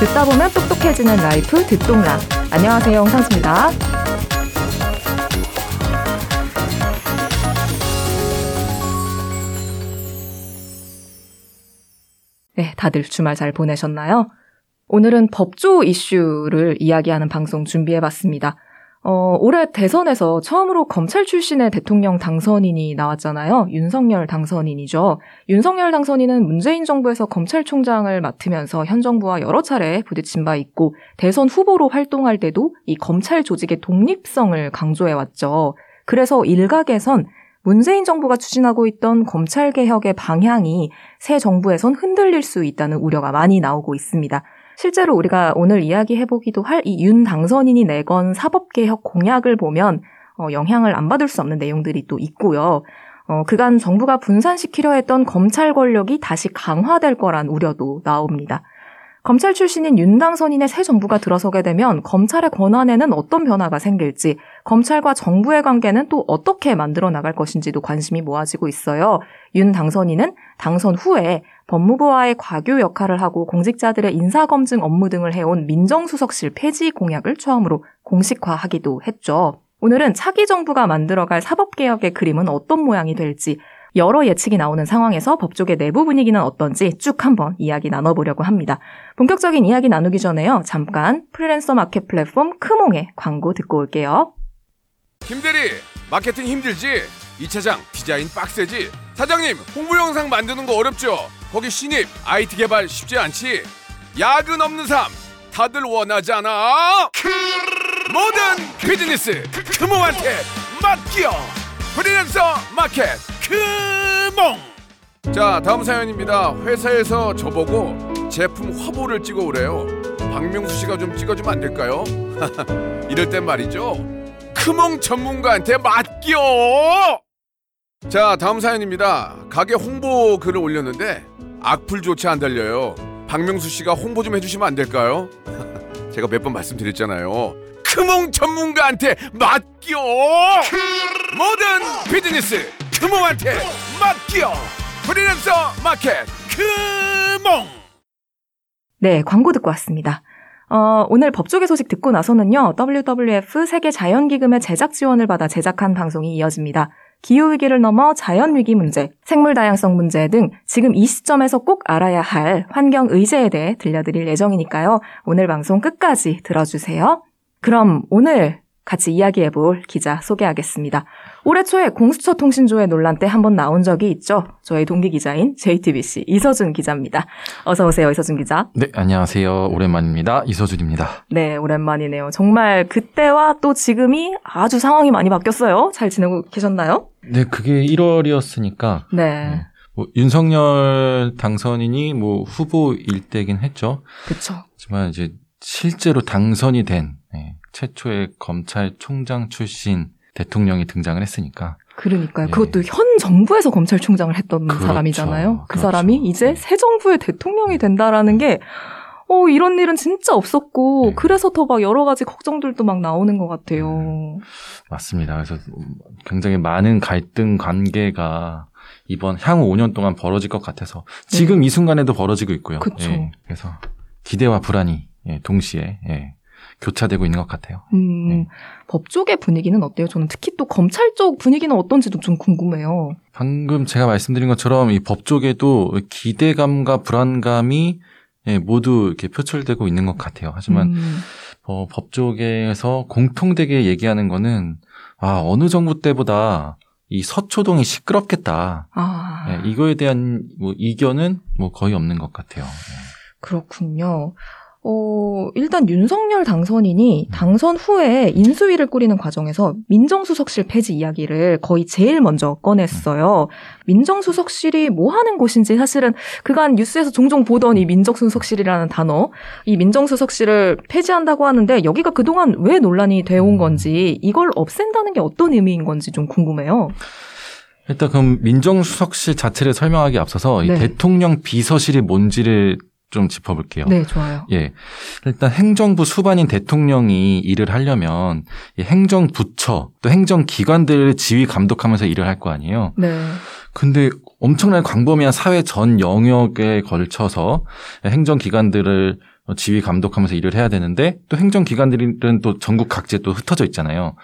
듣다 보면 똑똑해지는 라이프 듣동라. 안녕하세요, 홍상수입니다. 네, 다들 주말 잘 보내셨나요? 오늘은 법조 이슈를 이야기하는 방송 준비해봤습니다. 어, 올해 대선에서 처음으로 검찰 출신의 대통령 당선인이 나왔잖아요. 윤석열 당선인이죠. 윤석열 당선인은 문재인 정부에서 검찰총장을 맡으면서 현 정부와 여러 차례 부딪힌 바 있고 대선 후보로 활동할 때도 이 검찰 조직의 독립성을 강조해왔죠. 그래서 일각에선 문재인 정부가 추진하고 있던 검찰 개혁의 방향이 새 정부에선 흔들릴 수 있다는 우려가 많이 나오고 있습니다. 실제로 우리가 오늘 이야기해보기도 할 이 윤 당선인이 내건 사법개혁 공약을 보면 어, 영향을 안 받을 수 없는 내용들이 또 있고요. 어, 그간 정부가 분산시키려 했던 검찰 권력이 다시 강화될 거란 우려도 나옵니다. 검찰 출신인 윤 당선인의 새 정부가 들어서게 되면 검찰의 권한에는 어떤 변화가 생길지, 검찰과 정부의 관계는 또 어떻게 만들어 나갈 것인지도 관심이 모아지고 있어요. 윤 당선인은 당선 후에 법무부와의 과교 역할을 하고 공직자들의 인사검증 업무 등을 해온 민정수석실 폐지 공약을 처음으로 공식화하기도 했죠. 오늘은 차기 정부가 만들어갈 사법개혁의 그림은 어떤 모양이 될지 여러 예측이 나오는 상황에서 법조계 내부 분위기는 어떤지 쭉 한번 이야기 나눠보려고 합니다. 본격적인 이야기 나누기 전에요. 잠깐 프리랜서 마켓 플랫폼 크몽의 광고 듣고 올게요. 김대리 마케팅 힘들지? 이 차장 디자인 빡세지? 사장님 홍보 영상 만드는 거 어렵죠? 거기 신입 IT 개발 쉽지 않지? 야근 없는 삶 다들 원하잖아 모든 비즈니스 크몽한테 맡겨 프리랜서 마켓 크몽. 자 다음 사연입니다. 회사에서 저보고 제품 화보를 찍어 오래요. 박명수 씨가 좀 찍어주면 안 될까요? 이럴 땐 말이죠. 크몽 전문가한테 맡겨! 자 다음 사연입니다. 가게 홍보 글을 올렸는데 악플조차 안 달려요. 박명수 씨가 홍보 좀 해주시면 안 될까요? 제가 몇 번 말씀드렸잖아요. 크몽 전문가한테 맡겨! 모든 비즈니스 크몽한테 맡겨 프리랜서 마켓 크몽 네, 광고 듣고 왔습니다. 어, 오늘 법조계 소식 듣고 나서는요, WWF 세계 자연기금의 제작 지원을 받아 제작한 방송이 이어집니다. 기후위기를 넘어 자연위기 문제, 생물 다양성 문제 등 지금 이 시점에서 꼭 알아야 할 환경 의제에 대해 들려드릴 예정이니까요. 오늘 방송 끝까지 들어주세요. 그럼 오늘 같이 이야기해 볼 기자 소개하겠습니다. 올해 초에 공수처 통신조회 논란 때 한 번 나온 적이 있죠. 저의 동기 기자인 JTBC 이서준 기자입니다. 어서 오세요, 이서준 기자. 네, 안녕하세요. 오랜만입니다. 이서준입니다. 네, 오랜만이네요. 정말 그때와 또 지금이 아주 상황이 많이 바뀌었어요. 잘 지내고 계셨나요? 네, 그게 1월이었으니까. 네. 뭐 윤석열 당선인이 뭐 후보일 때긴 했죠. 그쵸. 하지만 이제 실제로 당선이 된 네, 최초의 검찰총장 출신 대통령이 등장을 했으니까. 그러니까요. 예. 그것도 현 정부에서 검찰총장을 했던 그렇죠. 사람이잖아요. 그 그렇죠. 사람이 이제 네. 새 정부의 대통령이 된다라는 게, 어, 이런 일은 진짜 없었고, 네. 그래서 더 막 여러 가지 걱정들도 막 나오는 것 같아요. 네. 맞습니다. 그래서 굉장히 많은 갈등 관계가 이번 향후 5년 동안 벌어질 것 같아서 지금 이 순간에도 벌어지고 있고요. 네. 그쵸. 예, 그래서 기대와 불안이 예, 동시에 예, 교차되고 있는 것 같아요. 음, 네. 법조계 분위기는 어때요? 저는 특히 또 검찰 쪽 분위기는 어떤지도 좀 궁금해요. 방금 제가 말씀드린 것처럼 이 법조계도 기대감과 불안감이 예, 모두 이렇게 표출되고 있는 것 같아요. 하지만 음, 어, 법조계에서 공통되게 얘기하는 거는 아 어느 정부 때보다 이 서초동이 시끄럽겠다. 아, 예, 이거에 대한 뭐 이견은 뭐 거의 없는 것 같아요. 예. 그렇군요. 어, 일단 윤석열 당선인이 음. 당선 후에 인수위를 꾸리는 과정에서 민정수석실 폐지 이야기를 거의 제일 먼저 꺼냈어요. 민정수석실이 뭐 하는 곳인지 사실은 그간 뉴스에서 종종 보던 이 민정수석실이라는 단어, 이 민정수석실을 폐지한다고 하는데 여기가 그동안 왜 논란이 되어 온 음. 건지 이걸 없앤다는 게 어떤 의미인 건지 좀 궁금해요. 일단 그럼 민정수석실 자체를 설명하기 앞서서 이 네. 대통령 비서실이 뭔지를 좀 짚어볼게요. 네, 좋아요. 예. 일단 행정부 수반인 대통령이 일을 하려면 이 행정부처 또 행정기관들을 지휘 감독하면서 일을 할 거 아니에요. 네. 근데 엄청나게 광범위한 사회 전 영역에 걸쳐서 행정기관들을 어, 지휘 감독하면서 일을 해야 되는데 또 행정기관들은 또 전국 각지에 또 흩어져 있잖아요.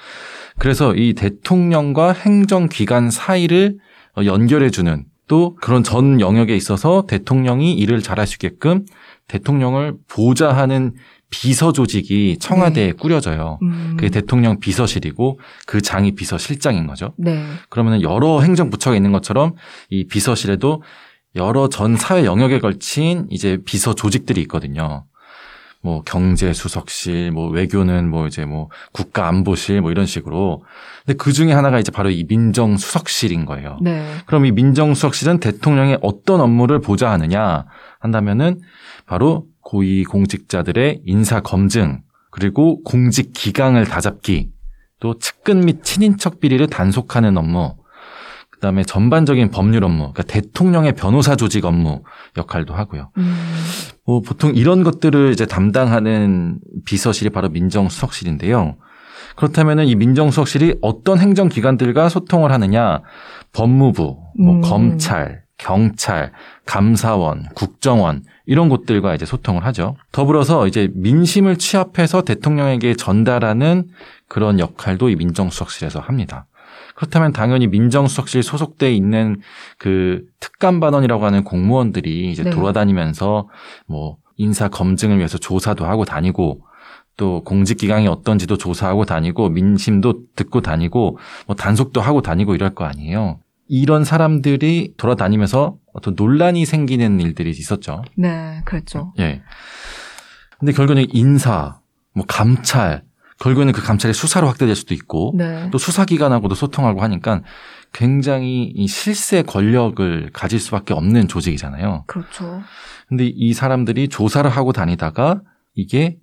그래서 이 대통령과 행정기관 사이를 어, 연결해주는 또 그런 전 영역에 있어서 대통령이 일을 잘할 수 있게끔 대통령을 보좌하는 비서 조직이 청와대에 네. 꾸려져요. 음. 그게 대통령 비서실이고 그 장이 비서실장인 거죠. 네. 그러면 여러 행정부처가 있는 것처럼 이 비서실에도 여러 전 사회 영역에 걸친 이제 비서 조직들이 있거든요. 뭐 경제 수석실, 뭐 외교는 뭐 이제 뭐 국가 안보실 뭐 이런 식으로. 근데 그 중에 하나가 이제 바로 이 민정 수석실인 거예요. 네. 그럼 이 민정 수석실은 대통령의 어떤 업무를 보좌하느냐 한다면은 바로 고위 공직자들의 인사 검증 그리고 공직 기강을 다잡기 또 측근 및 친인척 비리를 단속하는 업무 그다음에 전반적인 법률 업무, 그러니까 대통령의 변호사 조직 업무 역할도 하고요. 음. 뭐 보통 이런 것들을 이제 담당하는 비서실이 바로 민정수석실인데요. 그렇다면은 이 민정수석실이 어떤 행정기관들과 소통을 하느냐? 법무부, 뭐 음. 검찰, 경찰, 감사원, 국정원 이런 곳들과 이제 소통을 하죠. 더불어서 이제 민심을 취합해서 대통령에게 전달하는 그런 역할도 이 민정수석실에서 합니다. 그렇다면 당연히 민정수석실 소속돼 있는 그 특감반원이라고 하는 공무원들이 이제 네. 돌아다니면서 뭐 인사 검증을 위해서 조사도 하고 다니고 또 공직 기강이 어떤지도 조사하고 다니고 민심도 듣고 다니고 뭐 단속도 하고 다니고 이럴 거 아니에요. 이런 사람들이 돌아다니면서 어떤 논란이 생기는 일들이 있었죠. 네, 그렇죠. 예. 근데 결국에는 인사, 뭐 감찰, 결국에는 그 감찰이 수사로 확대될 수도 있고 네. 또 수사기관하고도 소통하고 하니까 굉장히 이 실세 권력을 가질 수밖에 없는 조직이잖아요. 그렇죠. 근데 이 사람들이 조사를 하고 다니다가 이게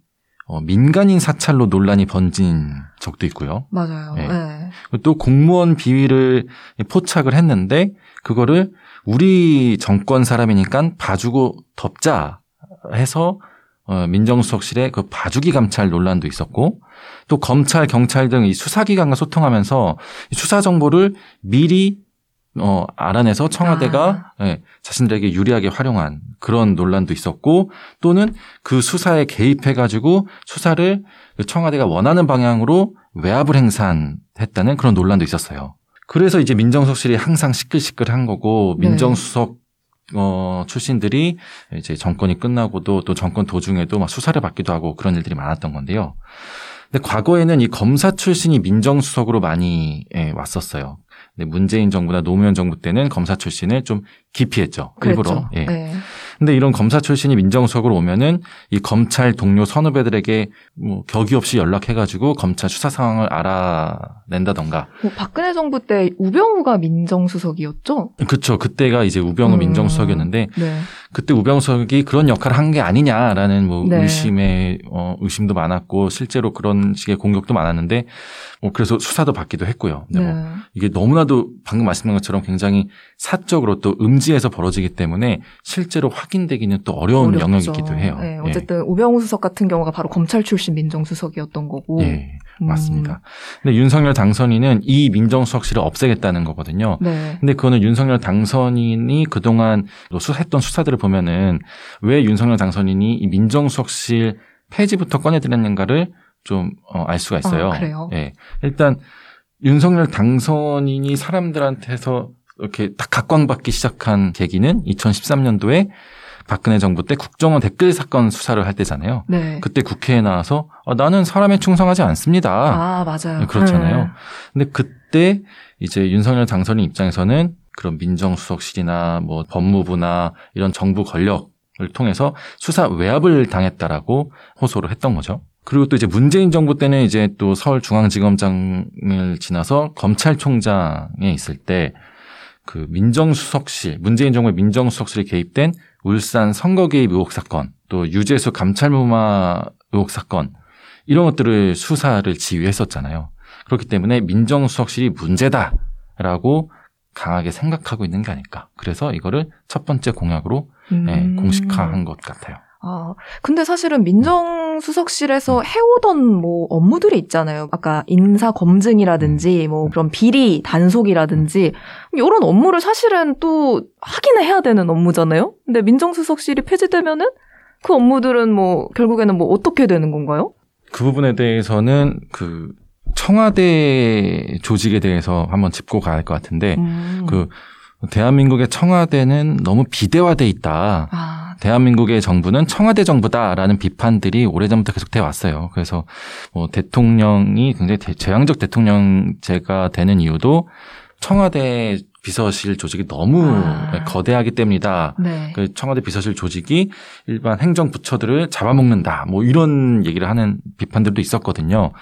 어, 민간인 사찰로 논란이 번진 적도 있고요. 맞아요. 네. 네. 또 공무원 비위를 포착을 했는데 그거를 우리 정권 사람이니까 봐주고 덮자 해서 어, 민정수석실에 그 봐주기 감찰 논란도 있었고 또 검찰, 경찰 등 이 수사기관과 소통하면서 수사 정보를 미리 어, 알아내서 청와대가 아. 예, 자신들에게 유리하게 활용한 그런 논란도 있었고 또는 그 수사에 개입해가지고 수사를 그 청와대가 원하는 방향으로 외압을 행사했다는 그런 논란도 있었어요. 그래서 이제 민정수석실이 항상 시끌시끌한 거고 네. 민정수석 어, 출신들이 이제 정권이 끝나고도 또 정권 도중에도 막 수사를 받기도 하고 그런 일들이 많았던 건데요. 근데 과거에는 이 검사 출신이 민정수석으로 많이 예, 왔었어요. 근데 문재인 정부나 노무현 정부 때는 검사 출신을 좀 기피했죠. 일부러. 예. 네. 근데 이런 검사 출신이 민정수석으로 오면은 이 검찰 동료 선후배들에게 뭐 격이 없이 연락해가지고 검찰 수사 상황을 알아낸다던가. 뭐 박근혜 정부 때 우병우가 민정수석이었죠? 그렇죠. 그때가 이제 우병우 음. 민정수석이었는데 네. 그때 우병수석이 그런 역할을 한 게 아니냐라는 뭐 네. 의심의 어, 의심도 많았고 실제로 그런 식의 공격도 많았는데 뭐 그래서 수사도 받기도 했고요. 뭐 네. 뭐 이게 너무나도 방금 말씀한 것처럼 굉장히 사적으로 또 음지에서 벌어지기 때문에 실제로 확인되기는 또 어려운 어렵죠. 영역이기도 해요. 네, 예. 어쨌든 예. 우병우 수석 같은 경우가 바로 검찰 출신 민정수석이었던 거고. 예, 맞습니다. 음. 근데 윤석열 당선인은 이 민정수석실을 없애겠다는 거거든요. 네. 근데 그거는 윤석열 당선인이 그동안 수사했던 수사들을 보면은 왜 윤석열 당선인이 이 민정수석실 폐지부터 꺼내드렸는가를 좀알 어, 수가 있어요. 아, 그래요? 예. 일단 윤석열 당선인이 사람들한테서 이렇게 딱 각광받기 시작한 계기는 2013년도에 박근혜 정부 때 국정원 댓글 사건 수사를 할 때잖아요. 네. 그때 국회에 나와서 아, 나는 사람에 충성하지 않습니다. 아 맞아요. 그렇잖아요. 네. 근데 그때 이제 윤석열 당선인 입장에서는 그런 민정수석실이나 뭐 법무부나 이런 정부 권력을 통해서 수사 외압을 당했다라고 호소를 했던 거죠. 그리고 또 이제 문재인 정부 때는 이제 또 서울중앙지검장을 지나서 검찰총장에 있을 때 그 민정수석실, 문재인 정부의 민정수석실에 개입된 울산 선거 개입 의혹 사건, 또 유재수 감찰무마 의혹 사건, 이런 것들을 수사를 지휘했었잖아요. 그렇기 때문에 민정수석실이 문제다라고 강하게 생각하고 있는 게 아닐까. 그래서 이거를 첫 번째 공약으로 음. 네, 공식화한 것 같아요. 아, 근데 사실은 민정수석실에서 해오던 뭐 업무들이 있잖아요. 아까 인사 검증이라든지 뭐 그런 비리 단속이라든지 이런 업무를 사실은 또 확인을 해야 되는 업무잖아요. 근데 민정수석실이 폐지되면은 그 업무들은 뭐 결국에는 뭐 어떻게 되는 건가요? 그 부분에 대해서는 그 청와대 조직에 대해서 한번 짚고 가야 할 것 같은데 음. 그 대한민국의 청와대는 너무 비대화돼 있다. 아, 대한민국의 정부는 청와대 정부다라는 비판들이 오래전부터 계속돼 왔어요. 그래서 뭐 대통령이 굉장히 대- 재앙적 대통령제가 되는 이유도 청와대 비서실 조직이 너무 아. 거대하기 때문이다. 네. 그 청와대 비서실 조직이 일반 행정 부처들을 잡아먹는다. 뭐 이런 얘기를 하는 비판들도 있었거든요.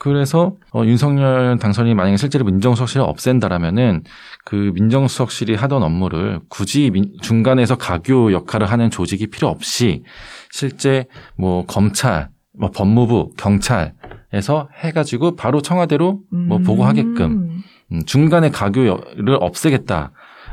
그래서 어, 윤석열 당선이 만약에 실제로 민정수석실을 없앤다라면은 그 민정수석실이 하던 업무를 굳이 민- 중간에서 가교 역할을 하는 조직이 필요 없이 실제 뭐 검찰, 뭐 법무부, 경찰에서 해가지고 바로 청와대로 뭐 음. 보고하게끔 음, 중간에 가교를 없애겠다.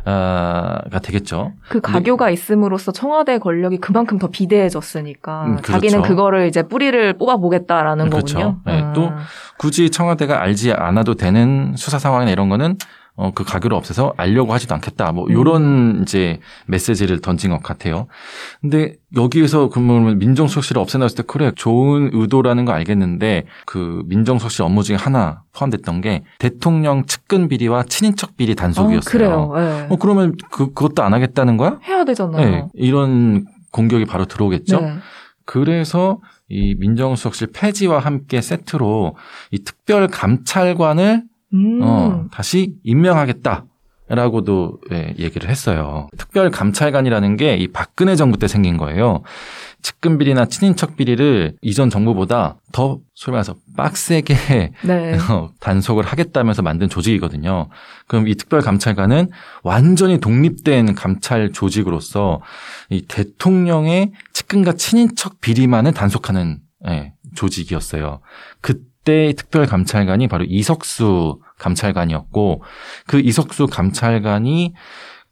가 되겠죠. 그 가교가 있음으로써 청와대 권력이 그만큼 더 비대해졌으니까 음, 그렇죠. 자기는 그거를 이제 뿌리를 뽑아보겠다라는 그렇죠. 거군요. 네, 아. 또 굳이 청와대가 알지 않아도 되는 수사 상황이나 이런 거는 어, 그 가교를 없애서 알려고 하지도 않겠다. 뭐, 음. 요런 이제 메시지를 던진 것 같아요. 근데 여기에서 그러면 민정수석실을 없애놨을 때, 그래, 좋은 의도라는 거 알겠는데, 그 민정수석실 업무 중에 하나 포함됐던 게 대통령 측근 비리와 친인척 비리 단속이었어요. 아, 그래요. 네. 어, 그러면 그, 그것도 안 하겠다는 거야? 해야 되잖아요. 네. 이런 공격이 바로 들어오겠죠? 네. 그래서 이 민정수석실 폐지와 함께 세트로 이 특별 감찰관을 음. 어, 다시 임명하겠다. 라고도 예, 얘기를 했어요. 특별 감찰관이라는 게 이 박근혜 정부 때 생긴 거예요. 측근 비리나 친인척 비리를 이전 정부보다 더 소위 말해서 빡세게 네. 어, 단속을 하겠다면서 만든 조직이거든요. 그럼 이 특별 감찰관은 완전히 독립된 감찰 조직으로서 이 대통령의 측근과 친인척 비리만을 단속하는 예, 조직이었어요. 그 때 특별 감찰관이 바로 이석수 감찰관이었고 그 이석수 감찰관이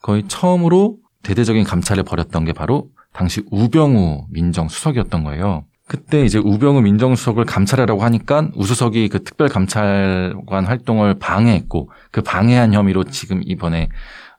거의 처음으로 대대적인 감찰을 벌였던 게 바로 당시 우병우 민정수석이었던 거예요. 그때 이제 우병우 민정수석을 감찰하라고 하니까 우수석이 그 특별 감찰관 활동을 방해했고 그 방해한 혐의로 지금 이번에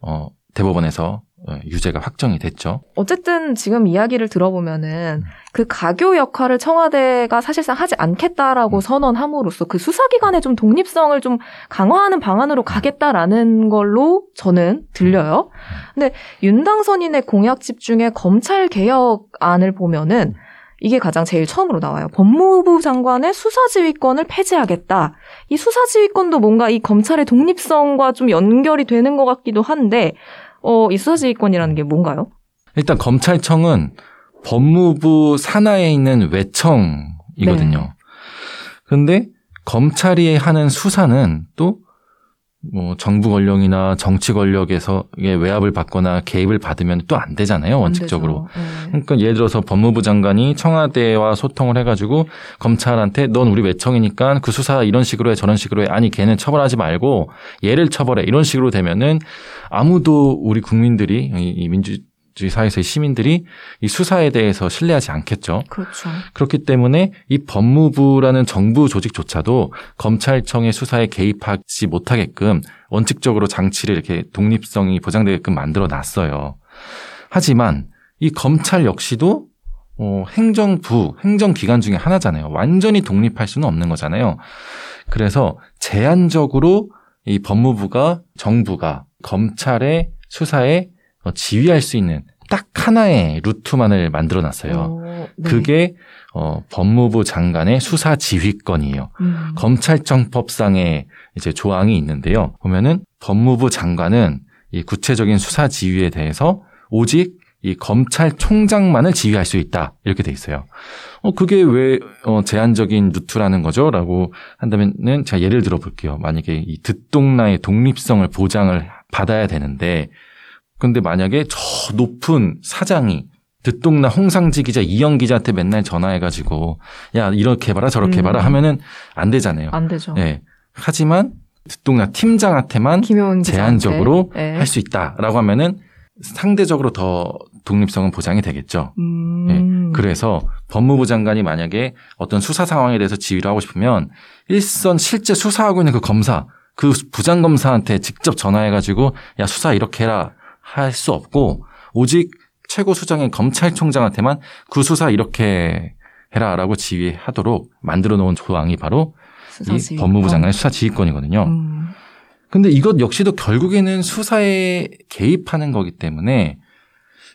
어 대법원에서 어, 유죄가 확정이 됐죠. 어쨌든 지금 이야기를 들어보면은 음. 그 가교 역할을 청와대가 사실상 하지 음. 않겠다라고 선언함으로써 그 수사기관의 좀 독립성을 좀 강화하는 방안으로 가겠다라는 걸로 저는 들려요. 근데 윤당선인의 공약집 중에 검찰 개혁안을 보면은 이게 가장 제일 처음으로 나와요. 법무부 장관의 수사지휘권을 폐지하겠다. 이 수사지휘권도 뭔가 이 검찰의 독립성과 좀 연결이 되는 것 같기도 한데, 어, 이 수사지휘권이라는 게 뭔가요? 일단 검찰청은 법무부 산하에 있는 외청이거든요. 네. 그런데 검찰이 하는 수사는 또 뭐 정부 권력이나 정치 권력에서 외압을 받거나 개입을 받으면 또 안 되잖아요, 원칙적으로. 안. 네. 그러니까 예를 들어서 법무부 장관이 청와대와 소통을 해가지고 검찰한테 넌 우리 외청이니까 그 수사 이런 식으로 해 저런 식으로 해 아니 걔는 처벌하지 말고 얘를 처벌해 이런 식으로 되면은 아무도 우리 국민들이 이- 이 민주주의 사회에서의 시민들이 이 수사에 대해서 신뢰하지 않겠죠. 그렇죠. 그렇기 때문에 이 법무부라는 정부 조직조차도 검찰청의 수사에 개입하지 못하게끔 원칙적으로 장치를 이렇게 독립성이 보장되게끔 만들어 놨어요. 하지만 이 검찰 역시도 어, 행정부, 행정기관 중에 하나잖아요. 완전히 독립할 수는 없는 거잖아요. 그래서 제한적으로 이 법무부가, 정부가 검찰의 수사에 어, 지휘할 수 있는 딱 하나의 루트만을 만들어 놨어요. 어, 네. 그게 어, 법무부 장관의 수사 지휘권이에요. 음. 검찰청법상에 이제 조항이 있는데요. 보면은 법무부 장관은 이 구체적인 수사 지휘에 대해서 오직 이 검찰총장만을 지휘할 수 있다 이렇게 돼 있어요. 어 그게 왜 어, 제한적인 루트라는 거죠?라고 한다면은 제가 예를 들어 볼게요. 만약에 이 듣동나의 독립성을 보장을 받아야 되는데, 근데 만약에 저 높은 사장이 듣동나 홍상지 기자, 이영 기자한테 맨날 전화해가지고 야 이렇게 해봐라 저렇게 해봐라 음. 하면은 안 되잖아요. 안 되죠. 예. 하지만 듣동나 팀장한테만. 제한적으로 네. 할수 있다라고 하면은 상대적으로 더 독립성은 보장이 되겠죠. 음. 그래서 법무부 장관이 만약에 어떤 수사 상황에 대해서 지휘를 하고 싶으면 일선 실제 수사하고 있는 그 검사, 그 부장 검사한테 직접 전화해가지고 야 수사 이렇게 해라 할 수 없고 오직 최고 수장인 검찰총장한테만 그 수사 이렇게 해라라고 지휘하도록 만들어 놓은 조항이 바로 이. 법무부 장관의 수사 지휘권이거든요. 음. 근데 이것 역시도 결국에는 수사에 개입하는 거기 때문에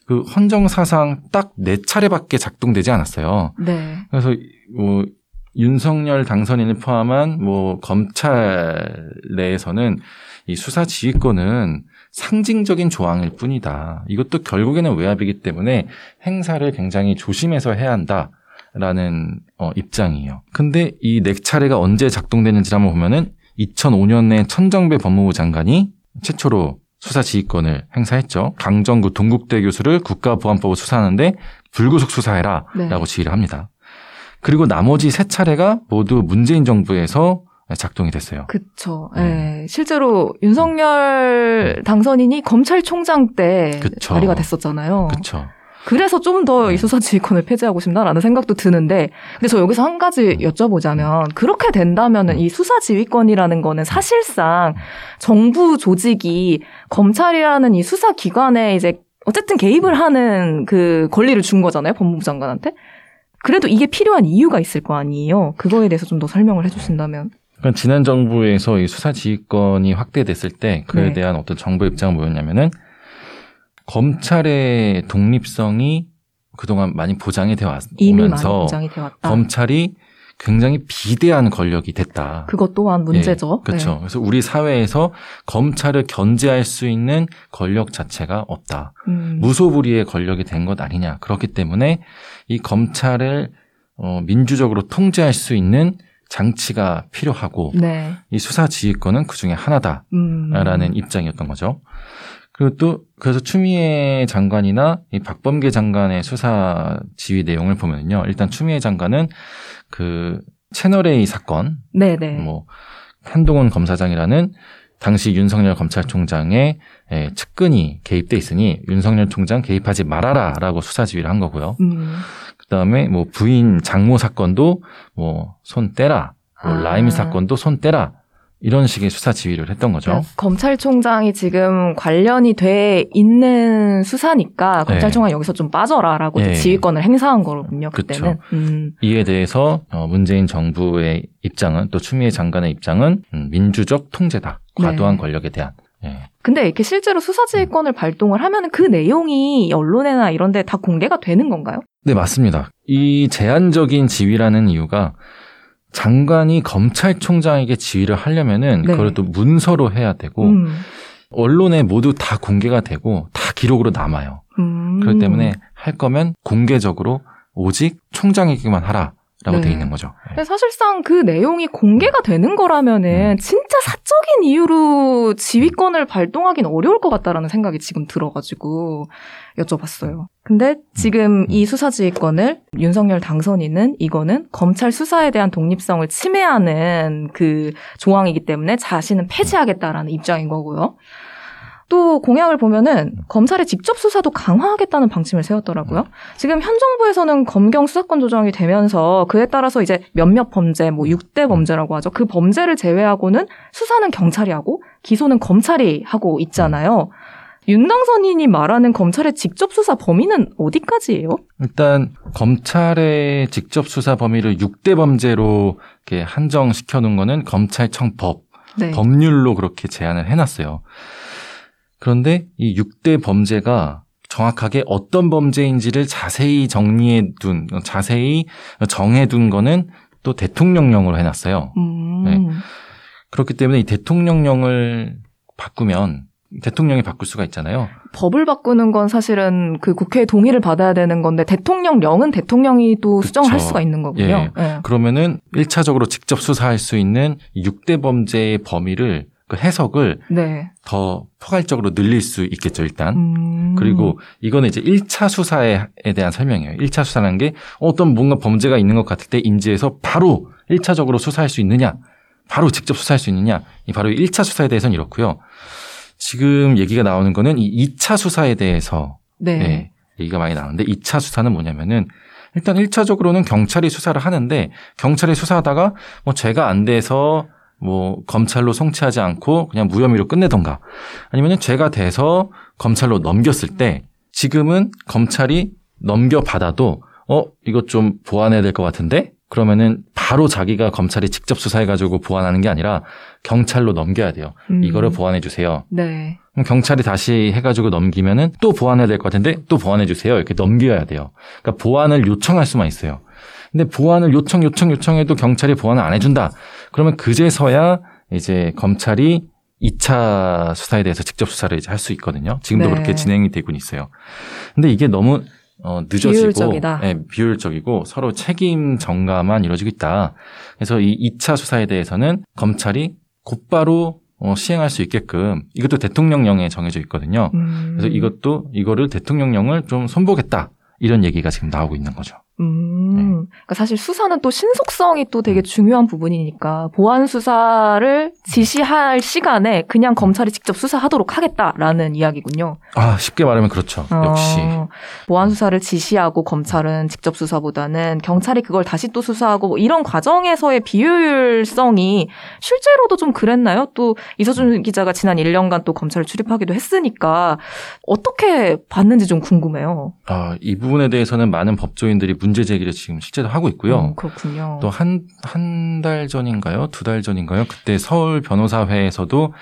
그 헌정사상 딱 네 차례밖에 작동되지 않았어요. 네. 그래서 뭐 윤석열 당선인을 포함한 뭐 검찰 내에서는 이 수사 지휘권은 상징적인 조항일 뿐이다. 이것도 결국에는 외압이기 때문에 행사를 굉장히 조심해서 해야 한다 라는 어, 입장이에요. 근데 이네 차례가 언제 작동되는지 한번 보면은 2005년에 천정배 법무부 장관이 최초로 수사 지휘권을 행사했죠. 강정구 동국대 교수를 국가보안법으로 수사하는데 불구속 수사해라 네. 라고 지휘를 합니다. 그리고 나머지 세 차례가 모두 문재인 정부에서 작동이 됐어요. 그쵸. 음. 예. 실제로 윤석열 당선인이 검찰총장 때 그쵸. 발의가 됐었잖아요. 그렇죠. 그래서 좀 더 이 수사 지휘권을 폐지하고 싶다라는 생각도 드는데, 근데 저 여기서 한 가지 여쭤보자면, 그렇게 된다면은 이 수사 지휘권이라는 거는 사실상 정부 조직이 검찰이라는 이 수사 기관에 이제 어쨌든 개입을 하는 그 권리를 준 거잖아요, 법무부 장관한테. 그래도 이게 필요한 이유가 있을 거 아니에요. 그거에 대해서 좀 더 설명을 해주신다면. 그러니까 지난 정부에서 이 수사 지휘권이 확대됐을 때 그에 네. 대한 어떤 정부 입장은 뭐였냐면은 검찰의 독립성이 그동안 많이 보장이 되어 많이 오면서 보장이. 검찰이 굉장히 비대한 권력이 됐다. 그것 또한 문제죠. 그렇죠. 그래서 우리 사회에서 검찰을 견제할 수 있는 권력 자체가 없다. 네. 음. 무소불위의 권력이 된 것 아니냐. 그렇기 때문에 이 검찰을 어, 민주적으로 통제할 수 있는 장치가 필요하고 네. 이 수사 지휘권은 그 중에 하나다라는 음. 입장이었던 거죠. 그리고 또 그래서 추미애 장관이나 이 박범계 장관의 수사 지휘 내용을 보면요. 일단 추미애 장관은 그 채널 A 사건 네네. 뭐 한동훈 검사장이라는 당시 윤석열 검찰총장의 에, 측근이 개입돼 있으니 윤석열 총장 개입하지 말아라라고 수사 지휘를 한 거고요. 음. 그다음에 뭐 부인 장모 사건도 뭐 손 떼라, 뭐 아. 라임 사건도 손 떼라 이런 식의 수사 지휘를 했던 거죠. 그러니까 검찰총장이 지금 관련이 돼 있는 수사니까 검찰총장 이 여기서 좀 빠져라라고 네. 지휘권을 행사한 거군요. 그때는. 음. 이에 대해서 어, 문재인 정부의 입장은 또 추미애 장관의 입장은 음, 민주적 통제다. 과도한 네. 권력에 대한. 예. 근데 이렇게 실제로 수사지휘권을 발동을 하면 그 내용이 언론에나 이런 데 다 공개가 되는 건가요? 네, 맞습니다. 이 제한적인 지위라는 이유가 장관이 검찰총장에게 지휘를 하려면은 네. 그걸 또 문서로 해야 되고 음. 언론에 모두 다 공개가 되고 다 기록으로 남아요. 음. 그렇기 때문에 할 거면 공개적으로 오직 총장에게만 하라 라고 네. 돼 있는 거죠. 예. 근데 사실상 그 내용이 공개가 되는 거라면은 음. 진짜 사적인 이유로 지휘권을 발동하긴 어려울 것 같다라는 생각이 지금 들어가지고 여쭤봤어요. 근데 지금 이 수사지휘권을 윤석열 당선인은 이거는 검찰 수사에 대한 독립성을 침해하는 그 조항이기 때문에 자신은 폐지하겠다라는 입장인 거고요. 또 공약을 보면은 검찰의 직접 수사도 강화하겠다는 방침을 세웠더라고요. 지금 현 정부에서는 검경 수사권 조정이 되면서 그에 따라서 이제 몇몇 범죄, 뭐 6대 범죄라고 하죠. 그 범죄를 제외하고는 수사는 경찰이 하고 기소는 검찰이 하고 있잖아요. 윤당선인이 말하는 검찰의 직접 수사 범위는 어디까지예요? 일단 검찰의 직접 수사 범위를 6대 범죄로 이렇게 한정시켜 놓은 거는 검찰청법 네. 법률로 그렇게 제한을 해놨어요. 그런데 이 6대 범죄가 정확하게 어떤 범죄인지를 자세히 정리해 둔, 자세히 정해 둔 거는 또 대통령령으로 해놨어요. 음. 네. 그렇기 때문에 이 대통령령을 바꾸면 대통령이 바꿀 수가 있잖아요. 법을 바꾸는 건 사실은 그 국회의 동의를 받아야 되는 건데 대통령령은 대통령이 또 그쵸. 수정할 수가 있는 거군요. 예. 예. 그러면은 1차적으로 직접 수사할 수 있는 6대 범죄의 범위를 그 해석을 네. 더 포괄적으로 늘릴 수 있겠죠, 일단. 음. 그리고 이거는 이제 1차 수사에 대한 설명이에요. 1차 수사라는 게 어떤 뭔가 범죄가 있는 것 같을 때 인지해서 바로 1차적으로 수사할 수 있느냐, 바로 직접 수사할 수 있느냐, 이 바로 1차 수사에 대해서는 이렇고요. 지금 얘기가 나오는 거는 이 2차 수사에 대해서 네. 예, 얘기가 많이 나오는데 2차 수사는 뭐냐면은 일단 1차적으로는 경찰이 수사를 하는데 경찰이 수사하다가 뭐 죄가 안 돼서 뭐 검찰로 송치하지 않고 그냥 무혐의로 끝내던가 아니면은 죄가 돼서 검찰로 넘겼을 때 지금은 검찰이 넘겨받아도 어 이것 좀 보완해야 될 것 같은데 그러면은 바로 자기가 검찰이 직접 수사해가지고 보완하는 게 아니라 경찰로 넘겨야 돼요. 음. 이거를 보완해 주세요. 네. 그럼 경찰이 다시 해가지고 넘기면은 또 보완해야 될 것 같은데 또 보완해 주세요. 이렇게 넘겨야 돼요. 그러니까 보완을 요청할 수만 있어요. 근데 보완을 요청 요청 요청해도 경찰이 보완을 안 해준다. 그러면 그제서야 이제 검찰이 2차 수사에 대해서 직접 수사를 이제 할 수 있거든요. 지금도 네. 그렇게 진행이 되고 있어요. 근데 이게 너무 어, 늦어지고 비효율적이다. 예, 비효율적이고 서로 책임 전가만 이루어지고 있다. 그래서 이 2차 수사에 대해서는 검찰이 곧바로 어, 시행할 수 있게끔 이것도 대통령령에 정해져 있거든요. 음. 그래서 이것도 이거를 대통령령을 좀 손보겠다. 이런 얘기가 지금 나오고 있는 거죠. 음. 네. 그러니까 사실 수사는 또 신속성이 또 음. 되게 중요한 부분이니까 보안 수사를 지시할 시간에 그냥 검찰이 직접 수사하도록 하겠다라는 이야기군요. 아, 쉽게 말하면 그렇죠. 역시. 어, 보안 수사를 지시하고 검찰은 직접 수사보다는 경찰이 그걸 다시 또 수사하고 뭐 이런 과정에서의 비효율성이 실제로도 좀 그랬나요? 또 이서준 기자가 지난 1년간 또 검찰을 출입하기도 했으니까 어떻게 봤는지 좀 궁금해요. 아, 이 부분에 대해서는 많은 법조인들이 문제 제기를 지금 실제로 하고 있고요. 음, 그렇군요. 또 한, 한 달 전인가요? 두 달 전인가요? 그때 서울 변호사회에서도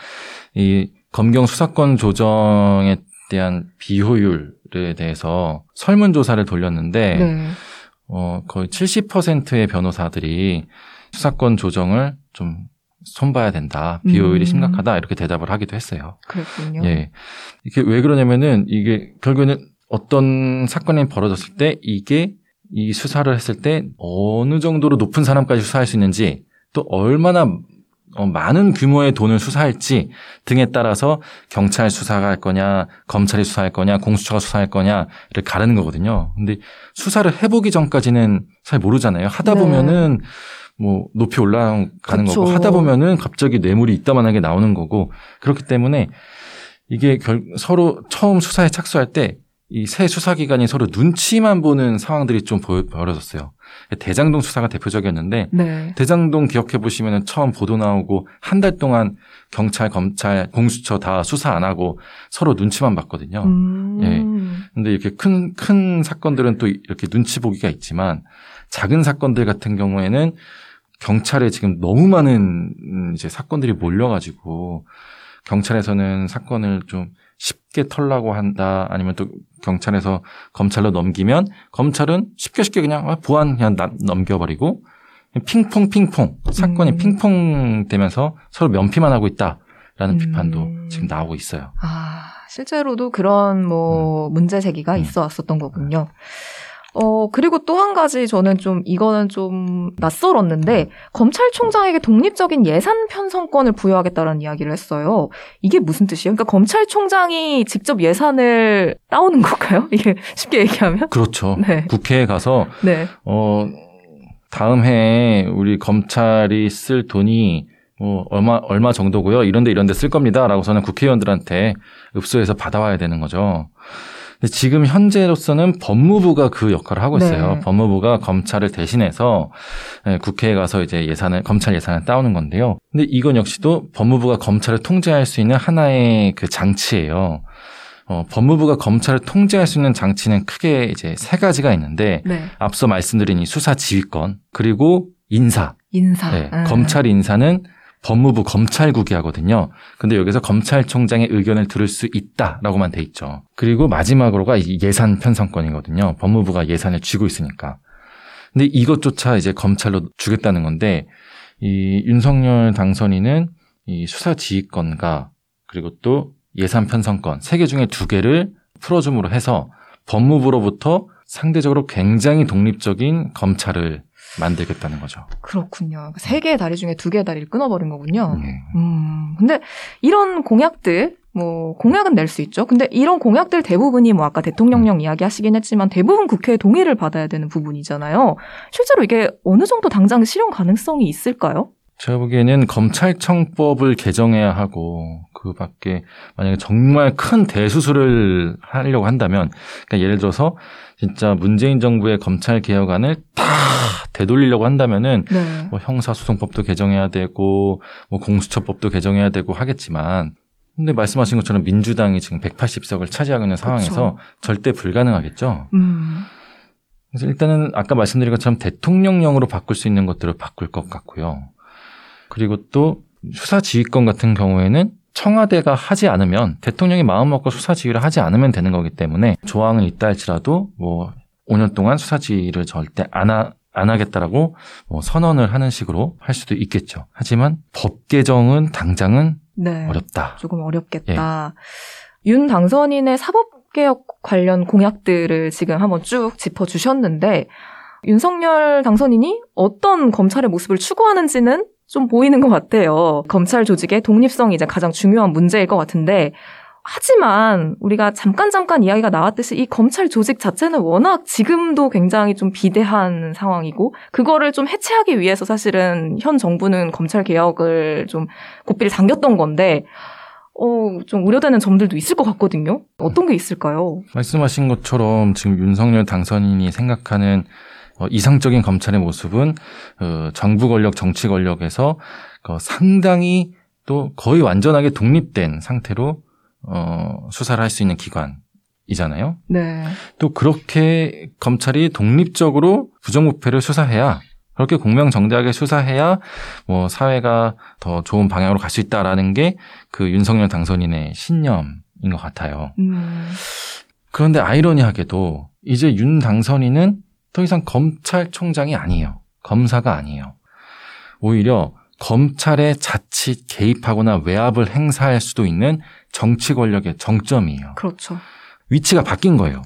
이 검경 수사권 조정에 대한 비효율에 대해서 설문 조사를 돌렸는데, 네. 어, 거의 70%의 변호사들이 수사권 조정을 좀 손봐야 된다. 비효율이 음. 심각하다. 이렇게 대답을 하기도 했어요. 그랬군요. 예. 이게 왜 그러냐면은 이게 결국에는 어떤 사건이 벌어졌을 때 이게 이 수사를 했을 때 어느 정도로 높은 사람까지 수사할 수 있는지 또 얼마나 어, 많은 규모의 돈을 수사할지 등에 따라서 경찰 수사가 할 거냐, 검찰이 수사할 거냐, 공수처가 수사할 거냐를 가르는 거거든요. 근데 수사를 해보기 전까지는 잘 모르잖아요. 하다 네. 보면은 뭐 높이 올라가는 그쵸. 거고 하다 보면은 갑자기 뇌물이 이따만하게 나오는 거고 그렇기 때문에 이게 결, 서로 처음 수사에 착수할 때 이 새 수사기관이 서로 눈치만 보는 상황들이 좀 보여, 벌어졌어요. 대장동 수사가 대표적이었는데 네. 대장동 기억해 보시면 처음 보도 나오고 한 달 동안 경찰, 검찰, 공수처 다 수사 안 하고 서로 눈치만 봤거든요. 음. 예. 근데 이렇게 큰, 큰 사건들은 또 이렇게 눈치 보기가 있지만 작은 사건들 같은 경우에는 경찰에 지금 너무 많은 음, 이제 사건들이 몰려가지고 경찰에서는 사건을 좀 쉽게 털라고 한다 아니면 또 경찰에서 검찰로 넘기면 검찰은 쉽게 쉽게 그냥 아, 보안 그냥 남- 넘겨버리고 핑퐁 핑퐁 사건이 음. 핑퐁 되면서 서로 면피만 하고 있다라는 음. 비판도 지금 나오고 있어요. 아, 실제로도 그런 뭐 음. 문제 제기가 있어 왔었던 거군요. 어, 그리고 또 한 가지 저는 좀 이거는 좀 낯설었는데 검찰총장에게 독립적인 예산 편성권을 부여하겠다라는 이야기를 했어요. 이게 무슨 뜻이에요? 그러니까 검찰총장이 직접 예산을 따오는 건가요? 이게 쉽게 얘기하면? 그렇죠. 네. 국회에 가서 네. 어 다음 해에 우리 검찰이 쓸 돈이 뭐 얼마 얼마 정도고요. 이런데 이런데 쓸 겁니다라고서는 국회의원들한테 읍소해서 받아와야 되는 거죠. 지금 현재로서는 법무부가 그 역할을 하고 있어요. 네. 법무부가 검찰을 대신해서 예, 국회에 가서 이제 예산을 검찰 예산을 따오는 건데요. 근데 이건 역시도 법무부가 검찰을 통제할 수 있는 하나의 그 장치예요. 어, 법무부가 검찰을 통제할 수 있는 장치는 크게 이제 세 가지가 있는데 네. 앞서 말씀드린 이 수사 지휘권 그리고 인사. 인사. 네, 음. 검찰 인사는 법무부 검찰국이 하거든요. 근데 여기서 검찰총장의 의견을 들을 수 있다라고만 돼 있죠. 그리고 마지막으로가 이 예산 편성권이거든요. 법무부가 예산을 쥐고 있으니까. 근데 이것조차 이제 검찰로 주겠다는 건데 이 윤석열 당선인은 이 수사 지휘권과 그리고 또 예산 편성권 세 개 중에 두 개를 풀어줌으로 해서 법무부로부터 상대적으로 굉장히 독립적인 검찰을 만들겠다는 거죠. 그렇군요. 세 개의 다리 중에 두 개의 다리를 끊어버린 거군요. 네. 음, 근데 이런 공약들, 뭐, 공약은 낼 수 있죠. 근데 이런 공약들 대부분이 뭐 아까 대통령령 이야기 하시긴 했지만 대부분 국회의 동의를 받아야 되는 부분이잖아요. 실제로 이게 어느 정도 당장 실현 가능성이 있을까요? 제가 보기에는 검찰청법을 개정해야 하고 그 밖에 만약에 정말 큰 대수술을 하려고 한다면 그러니까 예를 들어서 진짜 문재인 정부의 검찰 개혁안을 다 되돌리려고 한다면은 네. 뭐 형사소송법도 개정해야 되고 뭐 공수처법도 개정해야 되고 하겠지만 근데 말씀하신 것처럼 민주당이 지금 180석을 차지하고 있는 상황에서 그쵸. 절대 불가능하겠죠. 음. 그래서 일단은 아까 말씀드린 것처럼 대통령령으로 바꿀 수 있는 것들을 바꿀 것 같고요. 그리고 또 수사 지휘권 같은 경우에는 청와대가 하지 않으면 대통령이 마음 먹고 수사 지휘를 하지 않으면 되는 거기 때문에 조항은 있다 할지라도 뭐 5년 동안 수사 지휘를 절대 안, 하, 안 하겠다라고 뭐 선언을 하는 식으로 할 수도 있겠죠. 하지만 법 개정은 당장은 네. 어렵다. 조금 어렵겠다. 윤 당선인의 사법개혁 관련 공약들을 지금 한번 쭉 짚어주셨는데, 윤석열 당선인이 어떤 검찰의 모습을 추구하는지는 좀 보이는 것 같아요. 검찰 조직의 독립성이 이제 가장 중요한 문제일 것 같은데, 하지만 우리가 잠깐 잠깐 이야기가 나왔듯이 이 검찰 조직 자체는 워낙 지금도 굉장히 좀 비대한 상황이고 그거를 좀 해체하기 위해서 사실은 현 정부는 검찰 개혁을 좀 고삐를 당겼던 건데 어, 좀 우려되는 점들도 있을 것 같거든요. 어떤 게 있을까요? 말씀하신 것처럼 지금 윤석열 당선인이 생각하는 어, 이상적인 검찰의 모습은 어, 정부 권력, 정치 권력에서 어, 상당히 또 거의 완전하게 독립된 상태로 어, 수사를 할 수 있는 기관 이잖아요. 네. 또 그렇게 검찰이 독립적으로 부정부패를 수사해야 그렇게 공명정대하게 수사해야 뭐 사회가 더 좋은 방향으로 갈 수 있다라는 게 그 윤석열 당선인의 신념인 것 같아요. 음, 그런데 아이러니하게도 이제 윤 당선인은 더 이상 검찰총장이 아니에요. 검사가 아니에요. 오히려 검찰의 자칫 개입하거나 외압을 행사할 수도 있는 정치 권력의 정점이에요. 그렇죠. 위치가 바뀐 거예요.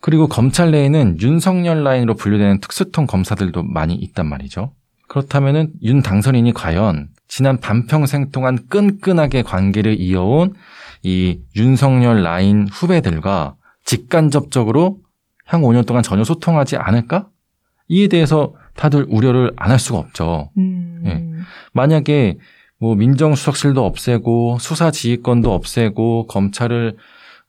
그리고 검찰 내에는 윤석열 라인으로 분류되는 특수통 검사들도 많이 있단 말이죠. 그렇다면은 윤 당선인이 과연 지난 반평생 동안 끈끈하게 관계를 이어온 이 윤석열 라인 후배들과 직간접적으로 향 5년 동안 전혀 소통하지 않을까? 이에 대해서 다들 우려를 안 할 수가 없죠. 음, 예. 만약에 뭐 민정수석실도 없애고 수사 지휘권도 없애고 검찰을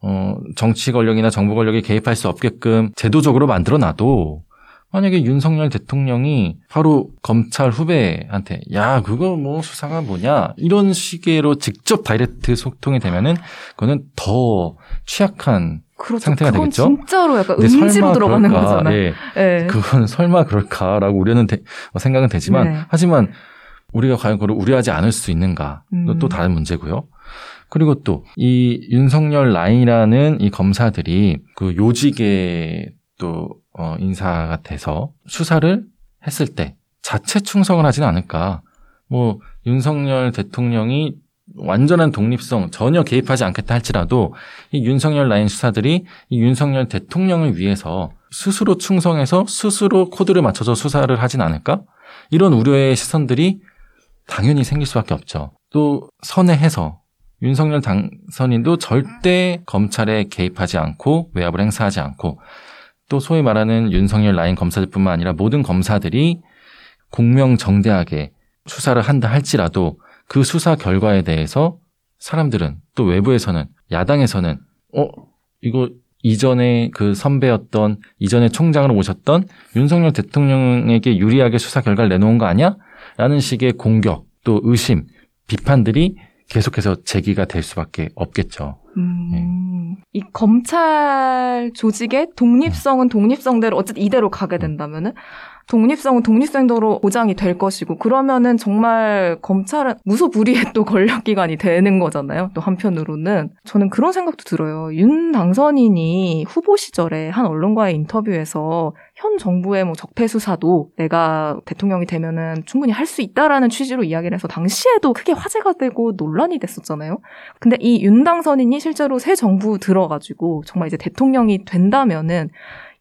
어 정치 권력이나 정부 권력이 개입할 수 없게끔 제도적으로 만들어 놔도 만약에 윤석열 대통령이 바로 검찰 후배한테 야 그거 뭐 수사가 뭐냐 이런 식으로 직접 다이렉트 소통이 되면은 그거는 더 취약한 그렇죠. 상태가 되겠죠? 진짜로 약간 음지로 들어가는 그럴까? 거잖아요. 예. 예. 그건 설마 그럴까라고 우려는 되- 어, 생각은 되지만 네. 하지만 우리가 과연 그걸 우려하지 않을 수 있는가 음. 또 다른 문제고요. 그리고 또 이 윤석열 라인이라는 이 검사들이 그 요직의 또 어, 인사가 돼서 수사를 했을 때 자체 충성을 하지는 않을까. 뭐 윤석열 대통령이 완전한 독립성 전혀 개입하지 않겠다 할지라도 이 윤석열 라인 수사들이 이 윤석열 대통령을 위해서 스스로 충성해서 스스로 코드를 맞춰서 수사를 하진 않을까? 이런 우려의 시선들이 당연히 생길 수밖에 없죠. 또 선회해서 윤석열 당선인도 절대 검찰에 개입하지 않고 외압을 행사하지 않고 또 소위 말하는 윤석열 라인 검사들뿐만 아니라 모든 검사들이 공명정대하게 수사를 한다 할지라도 그 수사 결과에 대해서 사람들은 또 외부에서는 야당에서는 어 이거 이전에 그 선배였던 이전에 총장으로 모셨던 윤석열 대통령에게 유리하게 수사 결과를 내놓은 거 아니야? 라는 식의 공격 또 의심 비판들이 계속해서 제기가 될 수밖에 없겠죠. 음, 이 검찰 조직의 독립성은 독립성대로 어쨌든 이대로 가게 된다면은 독립성은 독립성대로 보장이 될 것이고 그러면은 정말 검찰은 무소불위의 또 권력기관이 되는 거잖아요. 또 한편으로는 저는 그런 생각도 들어요. 윤 당선인이 후보 시절에 한 언론과의 인터뷰에서 현 정부의 뭐 적폐 수사도 내가 대통령이 되면은 충분히 할 수 있다라는 취지로 이야기를 해서 당시에도 크게 화제가 되고 논란이 됐었잖아요. 근데 이 윤 당선인이 실제로 새 정부 들어가지고 정말 이제 대통령이 된다면은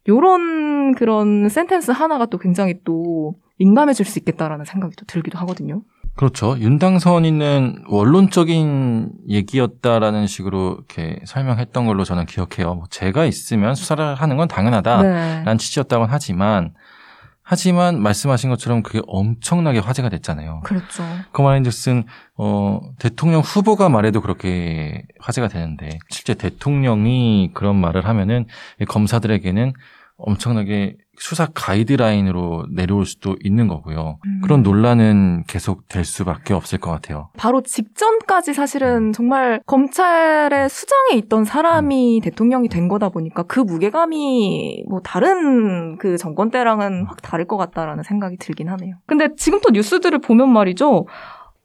요런 그런 센텐스 하나가 또 굉장히 또 민감해질 수 있겠다라는 생각이 또 들기도 하거든요. 그렇죠. 윤당선인은 원론적인 얘기였다라는 식으로 이렇게 설명했던 걸로 저는 기억해요. 뭐 제가 있으면 수사를 하는 건 당연하다라는 네. 취지였다고는 하지만 하지만 말씀하신 것처럼 그게 엄청나게 화제가 됐잖아요. 그렇죠. 그 말인즉슨 어 대통령 후보가 말해도 그렇게 화제가 되는데 실제 대통령이 그런 말을 하면은 이 검사들에게는 엄청나게 수사 가이드라인으로 내려올 수도 있는 거고요. 음. 그런 논란은 계속 될 수밖에 없을 것 같아요. 바로 직전까지 사실은 정말 검찰의 수장에 있던 사람이 음. 대통령이 된 거다 보니까 그 무게감이 뭐 다른 그 정권 때랑은 확 다를 것 같다라는 생각이 들긴 하네요. 근데 지금 또 뉴스들을 보면 말이죠.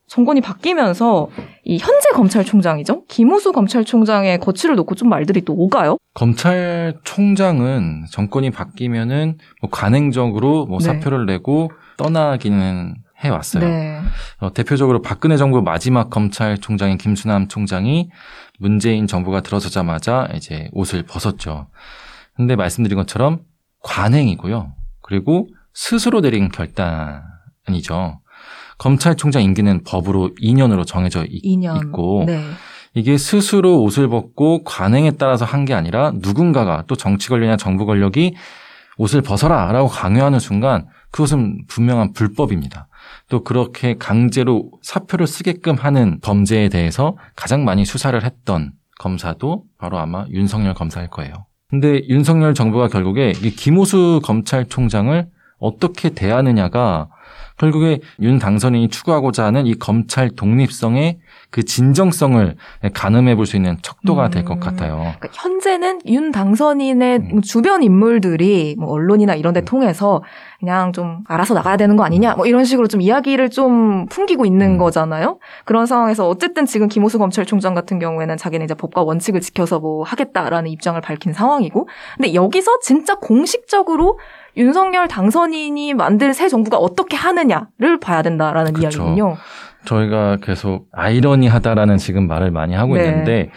정권이 바뀌면서 이 현재 검찰총장이죠. 김호수 검찰총장의 거취를 놓고 좀 말들이 또 오가요. 검찰총장은 정권이 바뀌면은 뭐 관행적으로 뭐 네. 사표를 내고 떠나기는 해왔어요. 네. 어, 대표적으로 박근혜 정부 마지막 검찰총장인 김수남 총장이 문재인 정부가 들어서자마자 이제 옷을 벗었죠. 근데 말씀드린 것처럼 관행이고요. 그리고 스스로 내린 결단이죠. 검찰총장 임기는 법으로 2년으로 정해져 있, 2년. 있고 네. 이게 스스로 옷을 벗고 관행에 따라서 한 게 아니라 누군가가 또 정치 권력이나 정부 권력이 옷을 벗어라 라고 강요하는 순간 그것은 분명한 불법입니다. 또 그렇게 강제로 사표를 쓰게끔 하는 범죄에 대해서 가장 많이 수사를 했던 검사도 바로 아마 윤석열 검사일 거예요. 근데 윤석열 정부가 결국에 이 김호수 검찰총장을 어떻게 대하느냐가 결국에 윤 당선인이 추구하고자 하는 이 검찰 독립성의 그 진정성을 가늠해 볼 수 있는 척도가 될것 음. 같아요. 그러니까 현재는 윤 당선인의 음. 주변 인물들이 뭐 언론이나 이런 데 통해서 그냥 좀 알아서 나가야 되는 거 아니냐 뭐 이런 식으로 좀 이야기를 좀 풍기고 있는 음. 거잖아요. 그런 상황에서 어쨌든 지금 김호수 검찰총장 같은 경우에는 자기는 이제 법과 원칙을 지켜서 뭐 하겠다라는 입장을 밝힌 상황이고 근데 여기서 진짜 공식적으로 윤석열 당선인이 만들 새 정부가 어떻게 하느냐를 봐야 된다라는 그쵸. 이야기군요. 저희가 계속 아이러니하다라는 지금 말을 많이 하고 네. 있는데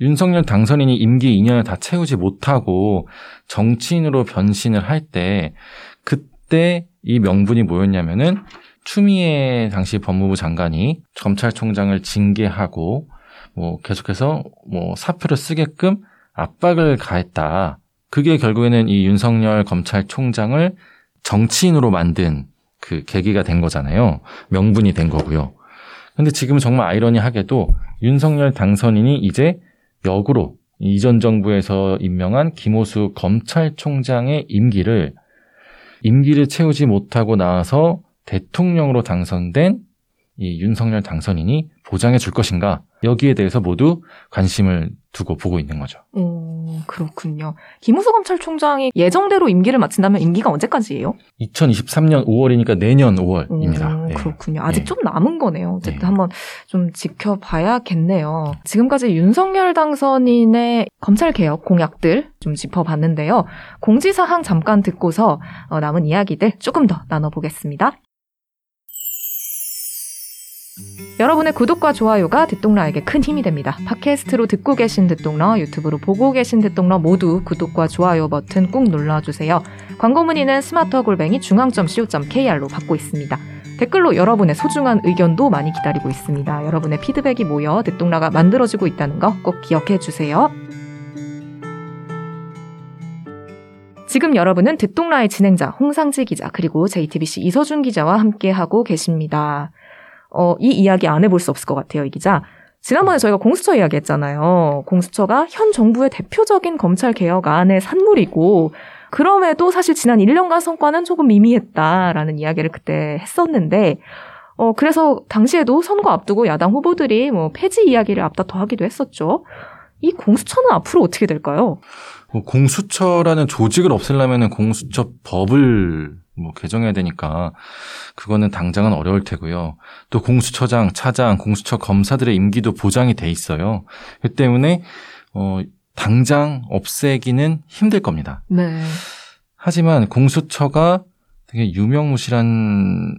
윤석열 당선인이 임기 2년을 다 채우지 못하고 정치인으로 변신을 할 때 그때 이 명분이 뭐였냐면은 추미애 당시 법무부 장관이 검찰총장을 징계하고 뭐 계속해서 뭐 사표를 쓰게끔 압박을 가했다. 그게 결국에는 이 윤석열 검찰총장을 정치인으로 만든 그 계기가 된 거잖아요. 명분이 된 거고요. 근데 지금 정말 아이러니하게도 윤석열 당선인이 이제 역으로 이전 정부에서 임명한 김호수 검찰총장의 임기를 임기를 채우지 못하고 나와서 대통령으로 당선된 이 윤석열 당선인이 보장해 줄 것인가 여기에 대해서 모두 관심을 두고 보고 있는 거죠. 오, 그렇군요. 김호수 검찰총장이 예정대로 임기를 마친다면 임기가 언제까지예요? 2023년 5월이니까 내년 5월입니다. 예. 오, 그렇군요. 아직 네. 좀 남은 거네요. 어쨌든 네. 한번 좀 지켜봐야겠네요. 지금까지 윤석열 당선인의 검찰 개혁 공약들 좀 짚어봤는데요. 공지사항 잠깐 듣고서 어, 남은 이야기들 조금 더 나눠보겠습니다. 여러분의 구독과 좋아요가 듣동라에게 큰 힘이 됩니다. 팟캐스트로 듣고 계신 듣동라, 유튜브로 보고 계신 듣동라 모두 구독과 좋아요 버튼 꾹 눌러주세요. 광고 문의는 스마트어 골뱅이 중앙.co.kr로 받고 있습니다. 댓글로 여러분의 소중한 의견도 많이 기다리고 있습니다. 여러분의 피드백이 모여 듣동라가 만들어지고 있다는 거 꼭 기억해 주세요. 지금 여러분은 듣동라의 진행자 홍상지 기자 그리고 JTBC 이서준 기자와 함께하고 계십니다. 어, 이 이야기 안 해볼 수 없을 것 같아요, 이 기자. 지난번에 저희가 공수처 이야기 했잖아요. 공수처가 현 정부의 대표적인 검찰 개혁 안의 산물이고, 그럼에도 사실 지난 1년간 성과는 조금 미미했다라는 이야기를 그때 했었는데, 어, 그래서 당시에도 선거 앞두고 야당 후보들이 뭐 폐지 이야기를 앞다퉈 하기도 했었죠. 이 공수처는 앞으로 어떻게 될까요? 뭐 공수처라는 조직을 없애려면 공수처 법을 뭐 개정해야 되니까 그거는 당장은 어려울 테고요. 또 공수처장, 차장, 공수처 검사들의 임기도 보장이 돼 있어요. 그 때문에 어 당장 없애기는 힘들 겁니다. 네. 하지만 공수처가 되게 유명무실한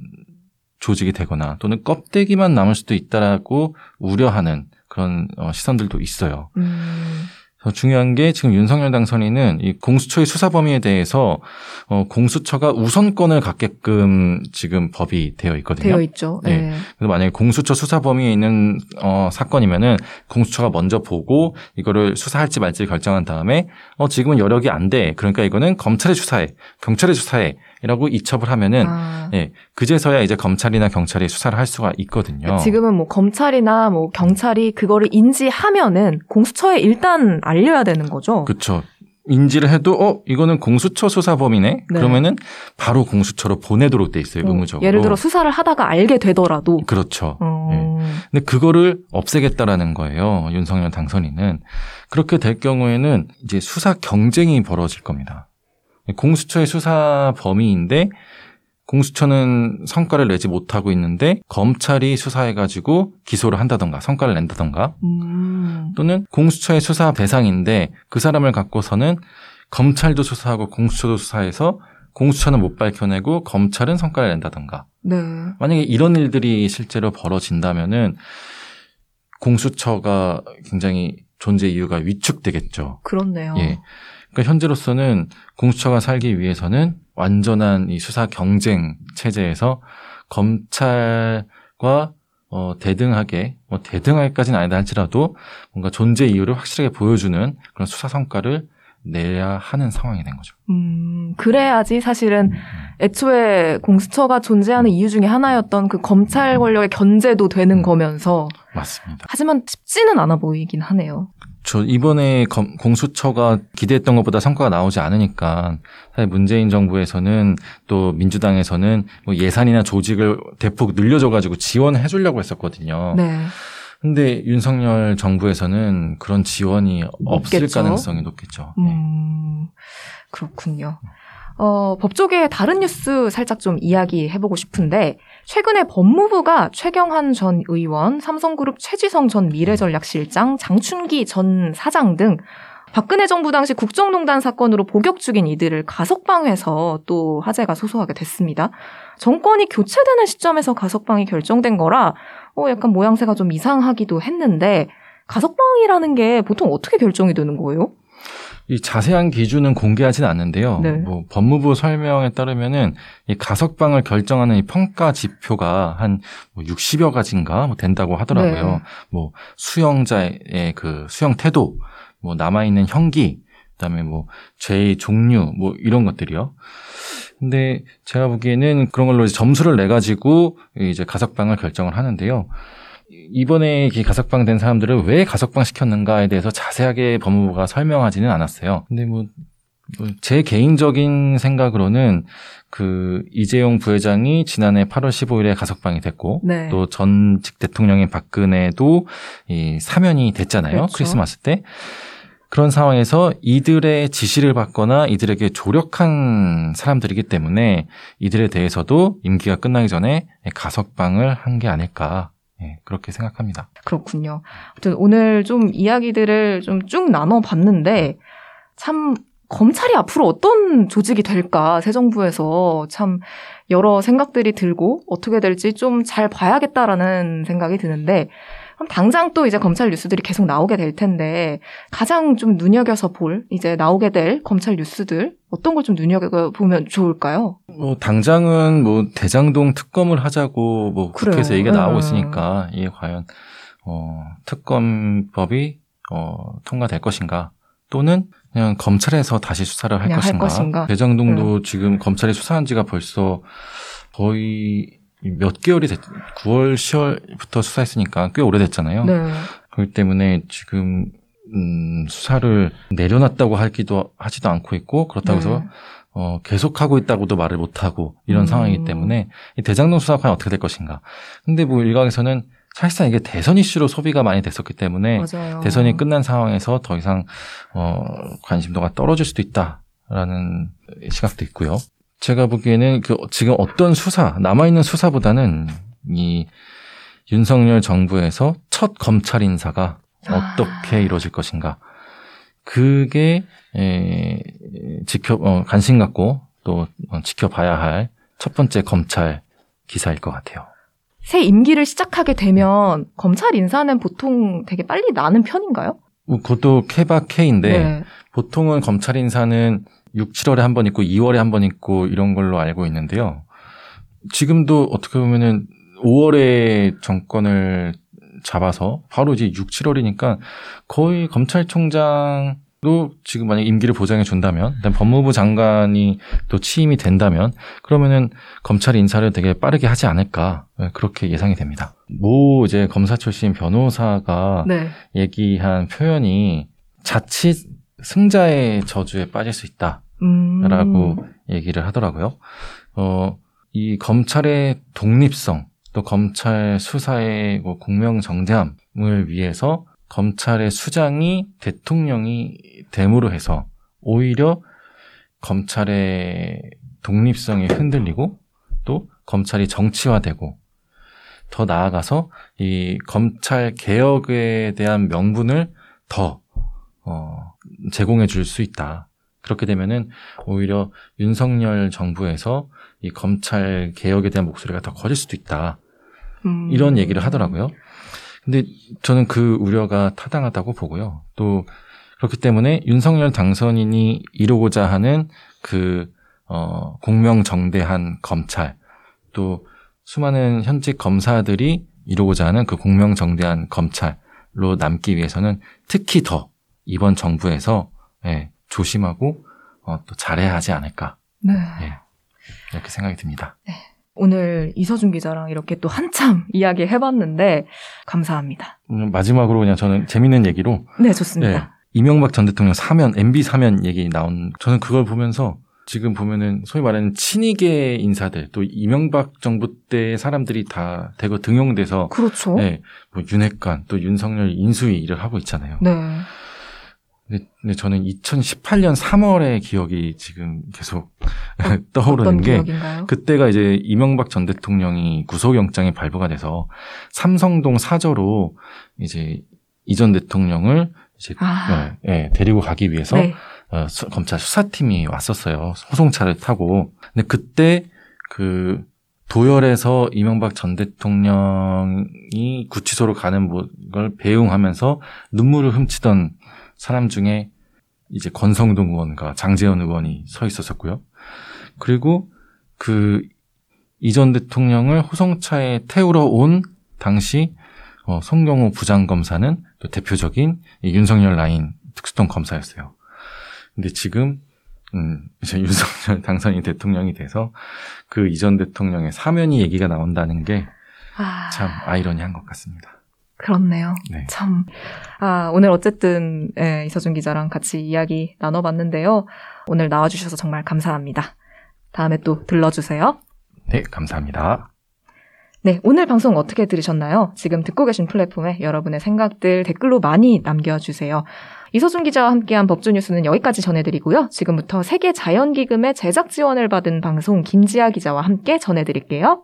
조직이 되거나 또는 껍데기만 남을 수도 있다라고 우려하는 그런 어, 시선들도 있어요. 음, 더 중요한 게 지금 윤석열 당선인은 이 공수처의 수사 범위에 대해서 어, 공수처가 우선권을 갖게끔 지금 법이 되어 있거든요. 되어 있죠. 네. 네. 그래서 만약에 공수처 수사 범위에 있는 어, 사건이면은 공수처가 먼저 보고 이거를 수사할지 말지 결정한 다음에 어 지금은 여력이 안 돼. 그러니까 이거는 검찰에 수사해, 경찰에 수사 해라고 이첩을 하면은 아. 예, 그제서야 이제 검찰이나 경찰이 수사를 할 수가 있거든요. 지금은 뭐 검찰이나 뭐 경찰이 그거를 인지하면은 공수처에 일단 알려야 되는 거죠. 그렇죠. 인지를 해도 어 이거는 공수처 수사범이네. 네. 그러면은 바로 공수처로 보내도록 돼 있어요 어, 의무적으로. 예를 들어 수사를 하다가 알게 되더라도 그렇죠. 어, 근데 그거를 없애겠다라는 거예요. 윤석열 당선인은. 그렇게 될 경우에는 이제 수사 경쟁이 벌어질 겁니다. 공수처의 수사 범위인데 공수처는 성과를 내지 못하고 있는데 검찰이 수사해가지고 기소를 한다던가 성과를 낸다던가 음. 또는 공수처의 수사 대상인데 그 사람을 갖고서는 검찰도 수사하고 공수처도 수사해서 공수처는 못 밝혀내고 검찰은 성과를 낸다던가 네. 만약에 이런 일들이 실제로 벌어진다면은 공수처가 굉장히 존재 이유가 위축되겠죠. 그렇네요. 예. 그러니까 현재로서는 공수처가 살기 위해서는 완전한 이 수사 경쟁 체제에서 검찰과 어, 대등하게, 뭐 대등하게까지는 아니다 할지라도 뭔가 존재 이유를 확실하게 보여주는 그런 수사 성과를 내야 하는 상황이 된 거죠. 음, 그래야지 사실은 애초에 공수처가 존재하는 이유 중에 하나였던 그 검찰 권력의 견제도 되는 거면서 맞습니다. 하지만 쉽지는 않아 보이긴 하네요. 저 이번에 검- 공수처가 기대했던 것보다 성과가 나오지 않으니까 사실 문재인 정부에서는 또 민주당에서는 뭐 예산이나 조직을 대폭 늘려줘가지고 지원해 주려고 했었거든요. 네. 근데 윤석열 정부에서는 그런 지원이 없을 없겠죠. 가능성이 높겠죠. 네. 음, 그렇군요. 어, 법조계의 다른 뉴스 살짝 좀 이야기해보고 싶은데, 최근에 법무부가 최경환 전 의원, 삼성그룹 최지성 전 미래전략실장, 장춘기 전 사장 등 박근혜 정부 당시 국정농단 사건으로 복역 중인 이들을 가석방해서 또 화제가 소소하게 됐습니다. 정권이 교체되는 시점에서 가석방이 결정된 거라, 어, 약간 모양새가 좀 이상하기도 했는데, 가석방이라는 게 보통 어떻게 결정이 되는 거예요? 이 자세한 기준은 공개하진 않는데요. 네. 뭐 법무부 설명에 따르면은 이 가석방을 결정하는 이 평가 지표가 한 60여 가지인가 뭐 된다고 하더라고요. 네. 뭐 수용자의 그 수용 태도, 뭐 남아 있는 형기, 그다음에 뭐 죄의 종류, 뭐 이런 것들이요. 근데 제가 보기에는 그런 걸로 이제 점수를 내 가지고 이제 가석방을 결정을 하는데요. 이번에 이 가석방 된 사람들을 왜 가석방 시켰는가에 대해서 자세하게 법무부가 설명하지는 않았어요. 근데 뭐, 뭐제 개인적인 생각으로는 그 이재용 부회장이 지난해 8월 15일에 가석방이 됐고 네. 또 전직 대통령인 박근혜도 이 사면이 됐잖아요. 그렇죠. 크리스마스 때. 그런 상황에서 이들의 지시를 받거나 이들에게 조력한 사람들이기 때문에 이들에 대해서도 임기가 끝나기 전에 가석방을 한 게 아닐까. 예, 그렇게 생각합니다. 그렇군요. 오늘 좀 이야기들을 좀 쭉 나눠봤는데 참 검찰이 앞으로 어떤 조직이 될까 새 정부에서 참 여러 생각들이 들고 어떻게 될지 좀 잘 봐야겠다라는 생각이 드는데 그럼 당장 또 이제 검찰 뉴스들이 계속 나오게 될 텐데 가장 좀 눈여겨서 볼 이제 나오게 될 검찰 뉴스들 어떤 걸 좀 눈여겨 보면 좋을까요? 뭐 당장은 뭐 대장동 특검을 하자고 뭐. 국회에서 얘기가 나오고 음. 있으니까 이게 과연 어 특검법이 어 통과될 것인가 또는 그냥 검찰에서 다시 수사를 할 그냥 할 것인가. 것인가. 음. 대장동도 지금 검찰이 수사한 지가 벌써 거의 몇 개월이 됐 9월 10월부터 수사했으니까 꽤 오래됐잖아요. 네. 그렇기 때문에 지금 음, 수사를 내려놨다고 하기도 하지도 않고 있고 그렇다고 해서 네. 어, 계속하고 있다고도 말을 못하고 이런 음. 상황이기 때문에 이 대장동 수사가 과연 어떻게 될 것인가. 근데 뭐 일각에서는 사실상 이게 대선 이슈로 소비가 많이 됐었기 때문에 맞아요. 네. 대선이 끝난 상황에서 더 이상 어, 관심도가 떨어질 수도 있다 라는 시각도 있고요. 제가 보기에는 그 지금 어떤 수사 남아 있는 수사보다는 이 윤석열 정부에서 첫 검찰 인사가 아. 어떻게 이루어질 것인가. 그게 에, 지켜 어, 관심 갖고 또 어, 지켜봐야 할 첫 번째 검찰 기사일 것 같아요. 새 임기를 시작하게 되면 검찰 인사는 보통 되게 빨리 나는 편인가요? 뭐 그것도 케바케인데 네. 보통은 검찰 인사는 6, 7월에 한 번 있고 2월에 한 번 있고 이런 걸로 알고 있는데요. 지금도 어떻게 보면은 5월에 정권을 잡아서 바로 이제 6, 7월이니까 거의 검찰총장 도 지금 만약 임기를 보장해 준다면, 그다음 법무부 장관이 또 취임이 된다면, 그러면은 검찰 인사를 되게 빠르게 하지 않을까 네, 그렇게 예상이 됩니다. 모 이제 검사 출신 변호사가 네. 얘기한 표현이 자칫 승자의 저주에 빠질 수 있다라고 음. 얘기를 하더라고요. 어, 이 검찰의 독립성 또 검찰 수사의 뭐 공명정대함을 위해서 검찰의 수장이 대통령이 됨으로 해서 오히려 검찰의 독립성이 흔들리고 또 검찰이 정치화되고 더 나아가서 이 검찰 개혁에 대한 명분을 더 어, 제공해 줄 수 있다. 그렇게 되면은 오히려 윤석열 정부에서 이 검찰 개혁에 대한 목소리가 더 커질 수도 있다. 음. 이런 얘기를 하더라고요. 근데 저는 그 우려가 타당하다고 보고요. 또 그렇기 때문에 윤석열 당선인이 이루고자 하는 그, 어, 공명정대한 검찰, 또 수많은 현직 검사들이 이루고자 하는 그 공명정대한 검찰로 남기 위해서는 특히 더 이번 정부에서 예, 조심하고 어, 또 잘해야 하지 않을까 네. 예, 이렇게 생각이 듭니다. 오늘 이서준 기자랑 이렇게 또 한참 이야기 해봤는데 감사합니다. 음, 마지막으로 그냥 저는 재밌는 얘기로 네, 좋습니다. 예, 이명박 전 대통령 사면 MB 사면 얘기 나온 저는 그걸 보면서 지금 보면은 소위 말하는 친이계 인사들 또 이명박 정부 때 사람들이 다 대거 등용돼서 그렇죠. 예, 뭐 윤핵관 또 윤석열 인수위 일을 하고 있잖아요. 네. 근데, 근데 저는 2018년 3월의 기억이 지금 계속 떠오르는 어떤 게 기억인가요? 그때가 이제 이명박 전 대통령이 구속영장이 발부가 돼서 삼성동 사저로 이제 이전 대통령을 이제 아. 예, 예, 데리고 가기 위해서 네. 어, 수- 검찰 수사팀이 왔었어요. 소송차를 타고. 근데 그때 그 도열에서 이명박 전 대통령이 구치소로 가는 뭐- 걸 배웅하면서 눈물을 훔치던 사람 중에 이제 권성동 의원과 장재현 의원이 서 있었었고요. 그리고 그 이전 대통령을 호송차에 태우러 온 당시 어, 송경호 부장검사는 또 대표적인 이 윤석열 라인 특수통 검사였어요. 근데 지금 음, 이제 윤석열 당선인 대통령이 돼서 그 이전 대통령의 사면이 얘기가 나온다는 게 참 아, 아이러니한 것 같습니다. 그렇네요. 네. 참. 아, 오늘 어쨌든, 예, 이서준 기자랑 같이 이야기 나눠봤는데요. 오늘 나와주셔서 정말 감사합니다. 다음에 또 들러주세요. 네, 감사합니다. 네, 오늘 방송 어떻게 들으셨나요? 지금 듣고 계신 플랫폼에 여러분의 생각들 댓글로 많이 남겨주세요. 이서준 기자와 함께한 법조 뉴스는 여기까지 전해드리고요. 지금부터 세계자연기금의 제작 지원을 받은 방송 김지아 기자와 함께 전해드릴게요.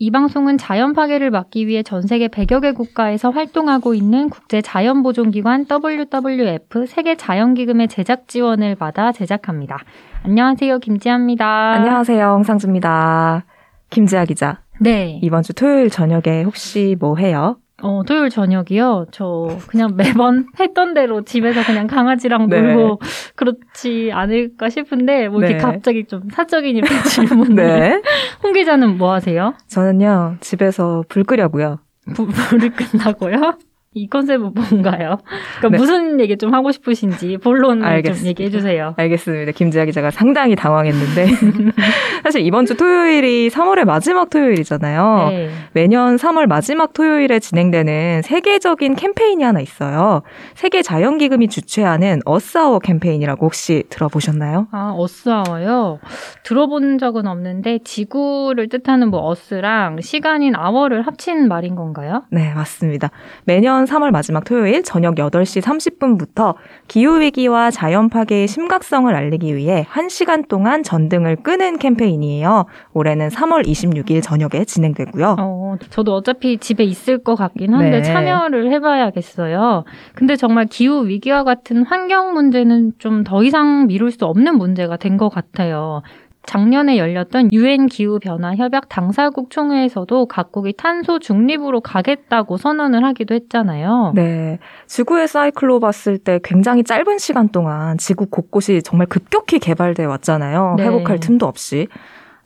이 방송은 자연 파괴를 막기 위해 전 세계 100여 개 국가에서 활동하고 있는 국제 자연 보존기관 WWF 세계 자연기금의 제작 지원을 받아 제작합니다. 안녕하세요, 김지아입니다. 안녕하세요. 홍상주입니다. 김지아 기자, 네. 이번 주 토요일 저녁에 혹시 뭐 해요? 어, 토요일 저녁이요. 저 그냥 매번 했던 대로 집에서 그냥 강아지랑 네. 놀고 그렇지 않을까 싶은데 뭐 이렇게 네. 갑자기 좀 사적인 질문을. 네. 홍 기자는 뭐 하세요? 저는요, 집에서 불 끄려고요. 부- 불을 끈다고요? 이 컨셉은 뭔가요? 그러니까 네. 무슨 얘기 좀 하고 싶으신지 본론 좀 알겠습니다. 얘기해 주세요. 알겠습니다. 김지아 기자가 상당히 당황했는데. 사실 이번 주 토요일이 3월의 마지막 토요일이잖아요. 네. 매년 3월 마지막 토요일에 진행되는 세계적인 캠페인이 하나 있어요. 세계 자연기금이 주최하는 어스아워 캠페인이라고 혹시 들어보셨나요? 아, 어스아워요? 들어본 적은 없는데 지구를 뜻하는 뭐 어스랑 시간인 아워를 합친 말인 건가요? 네, 맞습니다. 매년 3월 마지막 토요일 저녁 8시 30분부터 기후위기와 자연 파괴의 심각성을 알리기 위해 1시간 동안 전등을 끄는 캠페인이에요. 올해는 3월 26일 저녁에 진행되고요. 어, 저도 어차피 집에 있을 것 같긴 한데 네. 참여를 해봐야겠어요. 근데 정말 기후 위기와 같은 환경 문제는 좀 더 이상 미룰 수 없는 문제가 된 것 같아요. 작년에 열렸던 유엔 기후 변화 협약 당사국 총회에서도 각국이 탄소 중립으로 가겠다고 선언을 하기도 했잖아요. 네. 지구의 사이클로 봤을 때 굉장히 짧은 시간 동안 지구 곳곳이 정말 급격히 개발돼 왔잖아요. 네. 회복할 틈도 없이.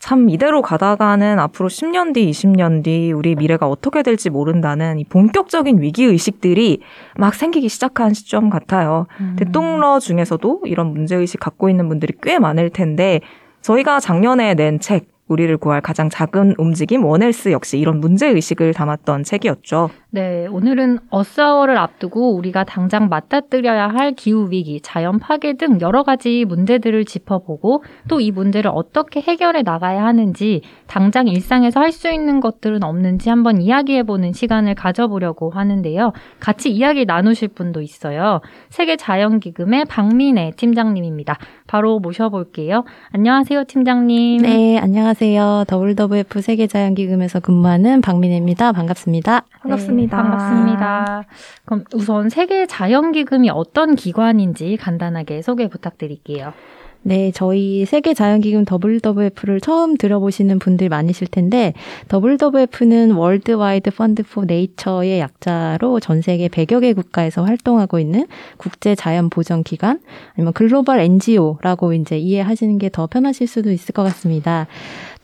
참 이대로 가다가는 앞으로 10년 뒤, 20년 뒤 우리 미래가 어떻게 될지 모른다는 이 본격적인 위기 의식들이 막 생기기 시작한 시점 같아요. 음. 대통러 중에서도 이런 문제 의식 갖고 있는 분들이 꽤 많을 텐데 저희가 작년에 낸 책 우리를 구할 가장 작은 움직임 원헬스 역시 이런 문제 의식을 담았던 책이었죠. 네, 오늘은 어스아워를 앞두고 우리가 당장 맞닥뜨려야 할 기후 위기, 자연 파괴 등 여러 가지 문제들을 짚어보고 또 이 문제를 어떻게 해결해 나가야 하는지 당장 일상에서 할 수 있는 것들은 없는지 한번 이야기해보는 시간을 가져보려고 하는데요. 같이 이야기 나누실 분도 있어요. 세계자연기금의 박민혜 팀장님입니다. 바로 모셔볼게요. 안녕하세요, 팀장님. 네, 안녕하세요. WWF 세계자연기금에서 근무하는 박민혜입니다. 반갑습니다. 반갑습니다. 네, 반갑습니다. 그럼 우선 세계 자연기금이 어떤 기관인지 간단하게 소개 부탁드릴게요. 네, 저희 세계 자연기금 WWF를 처음 들어보시는 분들 많으실 텐데, WWF는 World Wide Fund for Nature의 약자로 전 세계 100여 개 국가에서 활동하고 있는 국제 자연 보전 기관, 아니면 글로벌 NGO라고 이제 이해하시는 게 더 편하실 수도 있을 것 같습니다.